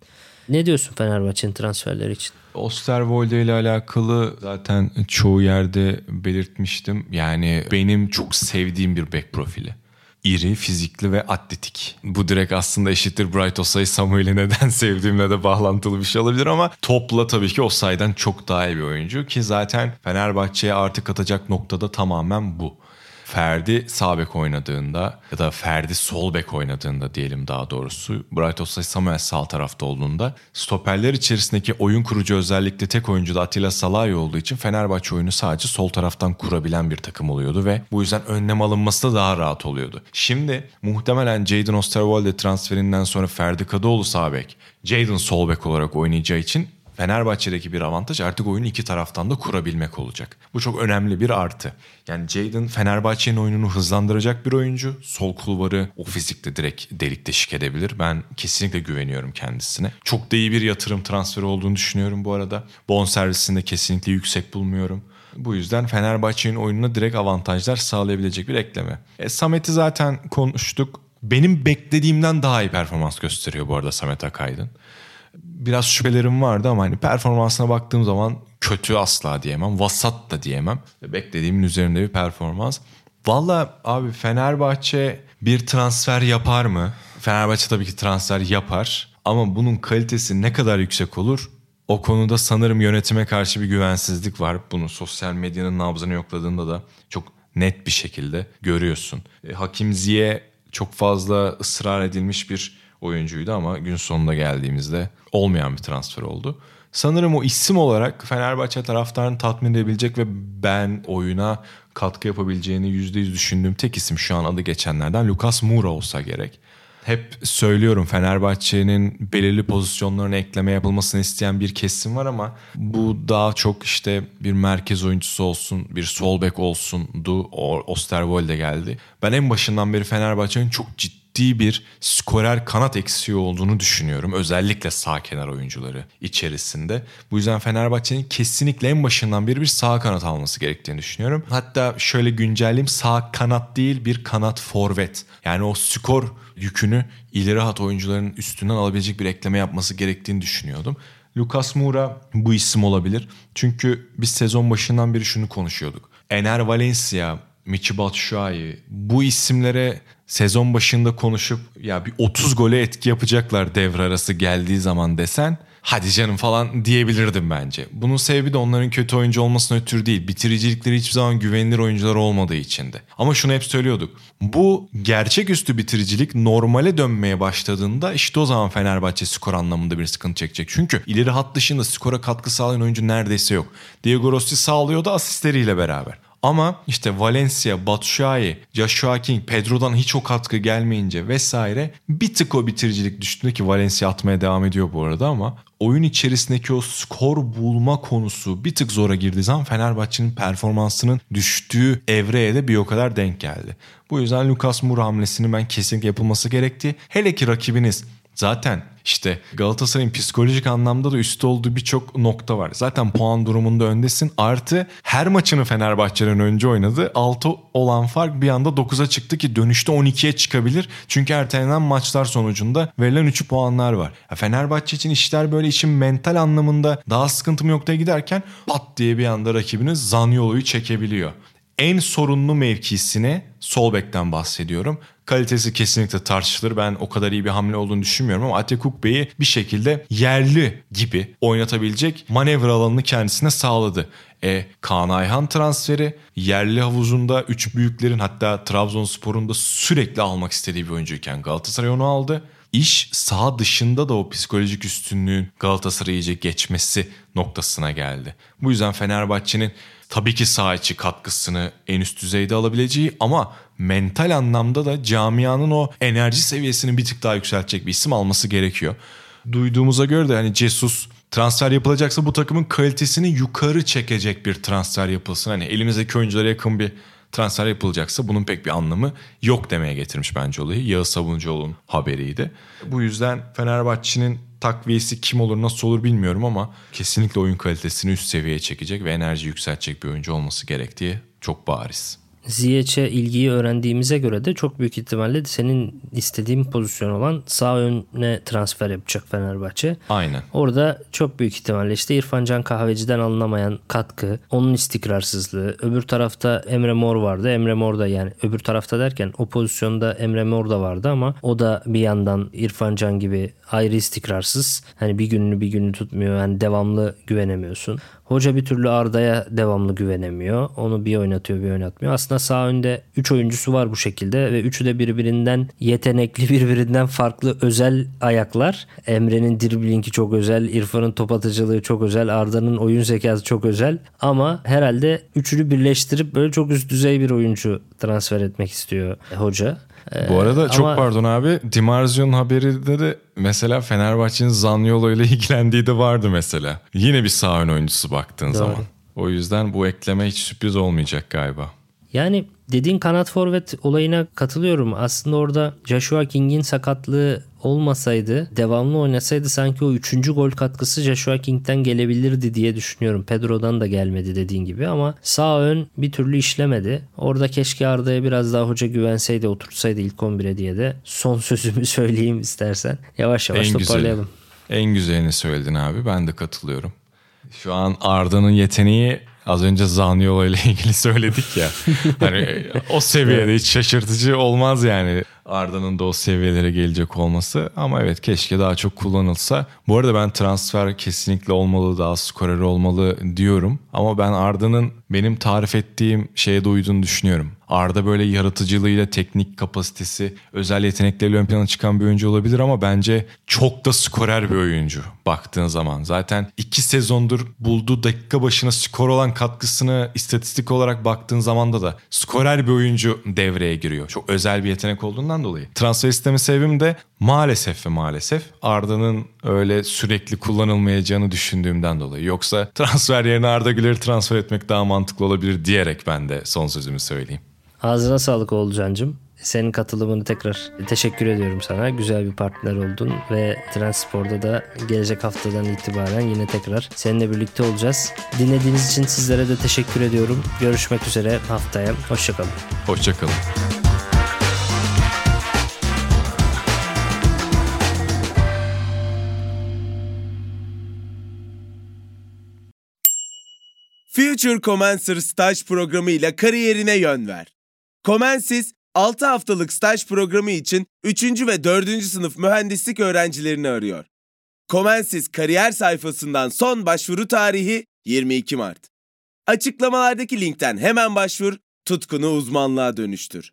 Ne diyorsun Fenerbahçe'nin transferleri için? Osterwolde ile alakalı zaten çoğu yerde belirtmiştim. Yani benim çok sevdiğim bir bek profili. İri, fizikli ve atletik. Bu direkt aslında eşittir Bright Osay Samuel'i neden <laughs> sevdiğimle de bağlantılı bir şey olabilir ama topla tabii ki Osay'dan çok daha iyi bir oyuncu ki zaten Fenerbahçe'ye artık atacak noktada tamamen bu. Ferdi sağ bek oynadığında ya da Ferdi sol bek oynadığında diyelim daha doğrusu Bright Osay Samuel sağ tarafta olduğunda stoperler içerisindeki oyun kurucu özellikle tek oyuncu da Atilla Salahi olduğu için Fenerbahçe oyunu sadece sol taraftan kurabilen bir takım oluyordu ve bu yüzden önlem alınması da daha rahat oluyordu. Şimdi muhtemelen Jadon Osterwolde transferinden sonra Ferdi Kadıoğlu sağ bek, Jadon sol bek olarak oynayacağı için Fenerbahçe'deki bir avantaj artık oyunu iki taraftan da kurabilmek olacak. Bu çok önemli bir artı. Yani Jadon Fenerbahçe'nin oyununu hızlandıracak bir oyuncu. Sol kulvarı o fizikle direkt delik deşik edebilir. Ben kesinlikle güveniyorum kendisine. Çok da iyi bir yatırım transferi olduğunu düşünüyorum bu arada. Bon servisinde kesinlikle yüksek bulmuyorum. Bu yüzden Fenerbahçe'nin oyununa direkt avantajlar sağlayabilecek bir ekleme. E, Samet'i zaten konuştuk. Benim beklediğimden daha iyi performans gösteriyor bu arada Samet Akaydın biraz şüphelerim vardı ama hani performansına baktığım zaman kötü asla diyemem. Vasat da diyemem. Beklediğimin üzerinde bir performans. Valla abi Fenerbahçe bir transfer yapar mı? Fenerbahçe tabii ki transfer yapar. Ama bunun kalitesi ne kadar yüksek olur? O konuda sanırım yönetime karşı bir güvensizlik var. Bunu sosyal medyanın nabzını yokladığında da çok net bir şekilde görüyorsun. E, Hakim Ziye çok fazla ısrar edilmiş bir oyuncuydu ama gün sonunda geldiğimizde olmayan bir transfer oldu. Sanırım o isim olarak Fenerbahçe taraftarını tatmin edebilecek ve ben oyuna katkı yapabileceğini %100 düşündüğüm tek isim şu an adı geçenlerden Lucas Moura olsa gerek. Hep söylüyorum Fenerbahçe'nin belirli pozisyonlarına ekleme yapılmasını isteyen bir kesim var ama bu daha çok işte bir merkez oyuncusu olsun, bir sol bek olsun du Osterwolde geldi. Ben en başından beri Fenerbahçe'nin çok ciddi ciddi bir skorer kanat eksiği olduğunu düşünüyorum. Özellikle sağ kenar oyuncuları içerisinde. Bu yüzden Fenerbahçe'nin kesinlikle en başından beri bir sağ kanat alması gerektiğini düşünüyorum. Hatta şöyle güncelleyeyim sağ kanat değil bir kanat forvet. Yani o skor yükünü ileri hat oyuncuların üstünden alabilecek bir ekleme yapması gerektiğini düşünüyordum. Lucas Moura bu isim olabilir. Çünkü biz sezon başından beri şunu konuşuyorduk. Ener Valencia, Michi Batshuayi bu isimlere sezon başında konuşup ya bir 30 gole etki yapacaklar devre arası geldiği zaman desen hadi canım falan diyebilirdim bence. Bunun sebebi de onların kötü oyuncu olmasına ötürü değil. Bitiricilikleri hiçbir zaman güvenilir oyuncular olmadığı içindi. Ama şunu hep söylüyorduk. Bu gerçeküstü bitiricilik normale dönmeye başladığında işte o zaman Fenerbahçe skor anlamında bir sıkıntı çekecek. Çünkü ileri hat dışında skora katkı sağlayan oyuncu neredeyse yok. Diego Rossi sağlıyordu asistleriyle beraber. Ama işte Valencia, Batshuayi, Joshua King, Pedro'dan hiç o katkı gelmeyince vesaire bir tık o bitiricilik düştüğünde ki Valencia atmaya devam ediyor bu arada ama oyun içerisindeki o skor bulma konusu bir tık zora girdiği zaman Fenerbahçe'nin performansının düştüğü evreye de bir o kadar denk geldi. Bu yüzden Lucas Moura hamlesinin ben kesinlikle yapılması gerektiği hele ki rakibiniz Zaten işte Galatasaray'ın psikolojik anlamda da üstü olduğu birçok nokta var. Zaten puan durumunda öndesin. Artı her maçını Fenerbahçe'den önce oynadı. 6 olan fark bir anda 9'a çıktı ki dönüşte 12'ye çıkabilir. Çünkü ertelenen maçlar sonucunda verilen 3 puanlar var. Ya Fenerbahçe için işler böyle işin mental anlamında daha sıkıntı noktaya giderken pat diye bir anda rakibiniz Zaniolo'yu çekebiliyor en sorunlu mevkisine sol bekten bahsediyorum. Kalitesi kesinlikle tartışılır. Ben o kadar iyi bir hamle olduğunu düşünmüyorum ama Atekuk Bey'i bir şekilde yerli gibi oynatabilecek manevra alanını kendisine sağladı. E, Kaan Ayhan transferi yerli havuzunda 3 büyüklerin hatta Trabzonspor'un da sürekli almak istediği bir oyuncuyken Galatasaray onu aldı. İş sağ dışında da o psikolojik üstünlüğün Galatasaray'ı geçmesi noktasına geldi. Bu yüzden Fenerbahçe'nin tabii ki sağ içi katkısını en üst düzeyde alabileceği ama mental anlamda da camianın o enerji seviyesini bir tık daha yükseltecek bir isim alması gerekiyor. Duyduğumuza göre de hani Jesus transfer yapılacaksa bu takımın kalitesini yukarı çekecek bir transfer yapılsın. Hani elimizdeki oyunculara yakın bir transfer yapılacaksa bunun pek bir anlamı yok demeye getirmiş bence olayı. Yağız Sabuncuoğlu'nun haberiydi. Bu yüzden Fenerbahçe'nin takviyesi kim olur nasıl olur bilmiyorum ama kesinlikle oyun kalitesini üst seviyeye çekecek ve enerji yükseltecek bir oyuncu olması gerektiği çok bariz. Ziyech'e ilgiyi öğrendiğimize göre de çok büyük ihtimalle senin istediğin pozisyon olan sağ öne transfer yapacak Fenerbahçe. Aynen. Orada çok büyük ihtimalle işte İrfan Can Kahveci'den alınamayan katkı, onun istikrarsızlığı. Öbür tarafta Emre Mor vardı. Emre Mor da yani öbür tarafta derken o pozisyonda Emre Mor da vardı ama o da bir yandan İrfan Can gibi ayrı istikrarsız. Hani bir gününü bir günü tutmuyor. Yani devamlı güvenemiyorsun. Hoca bir türlü Arda'ya devamlı güvenemiyor. Onu bir oynatıyor bir oynatmıyor. Aslında sağ önde 3 oyuncusu var bu şekilde ve üçü de birbirinden yetenekli <laughs> birbirinden farklı özel ayaklar. Emre'nin driblingi çok özel, İrfan'ın top atıcılığı çok özel, Arda'nın oyun zekası çok özel. Ama herhalde üçünü birleştirip böyle çok üst düzey bir oyuncu transfer etmek istiyor hoca. Bu arada ee, çok pardon abi Dimarzio'nun haberi de mesela Fenerbahçe'nin Zaniolo ile <laughs> ilgilendiği de vardı mesela. Yine bir sağ ön oyuncusu baktığın Doğru. zaman. O yüzden bu ekleme hiç sürpriz olmayacak galiba. Yani dediğin kanat forvet olayına katılıyorum. Aslında orada Joshua King'in sakatlığı olmasaydı, devamlı oynasaydı sanki o üçüncü gol katkısı Joshua King'den gelebilirdi diye düşünüyorum. Pedro'dan da gelmedi dediğin gibi ama sağ ön bir türlü işlemedi. Orada keşke Arda'ya biraz daha hoca güvenseydi, oturtsaydı ilk 11'e diye de son sözümü <laughs> söyleyeyim istersen. Yavaş yavaş en toparlayalım. Güzeli. En güzelini söyledin abi. Ben de katılıyorum. Şu an Arda'nın yeteneği Az önce Zaniolo ile <laughs> ilgili söyledik ya. hani o seviyede hiç şaşırtıcı olmaz yani. Arda'nın da o seviyelere gelecek olması. Ama evet keşke daha çok kullanılsa. Bu arada ben transfer kesinlikle olmalı, daha skorer olmalı diyorum. Ama ben Arda'nın benim tarif ettiğim şeye de uyduğunu düşünüyorum. Arda böyle yaratıcılığıyla, teknik kapasitesi, özel yetenekleriyle ön plana çıkan bir oyuncu olabilir ama bence çok da skorer bir oyuncu baktığın zaman. Zaten iki sezondur bulduğu dakika başına skor olan katkısını istatistik olarak baktığın zaman da da skorer bir oyuncu devreye giriyor. Çok özel bir yetenek olduğundan dolayı. Transfer sistemi sevim de maalesef ve maalesef Arda'nın öyle sürekli kullanılmayacağını düşündüğümden dolayı. Yoksa transfer yerine Arda Güler'i transfer etmek daha mantıklı olabilir diyerek ben de son sözümü söyleyeyim. Ağzına sağlık Oğulcan'cığım. senin katılımını tekrar teşekkür ediyorum sana. Güzel bir partner oldun ve Transpor'da da gelecek haftadan itibaren yine tekrar seninle birlikte olacağız. Dinlediğiniz için sizlere de teşekkür ediyorum. Görüşmek üzere haftaya. Hoşçakalın. Hoşçakalın. Future Commencer staj programı ile kariyerine yön ver. Comensis 6 haftalık staj programı için 3. ve 4. sınıf mühendislik öğrencilerini arıyor. Comensis kariyer sayfasından son başvuru tarihi 22 Mart. Açıklamalardaki linkten hemen başvur, tutkunu uzmanlığa dönüştür.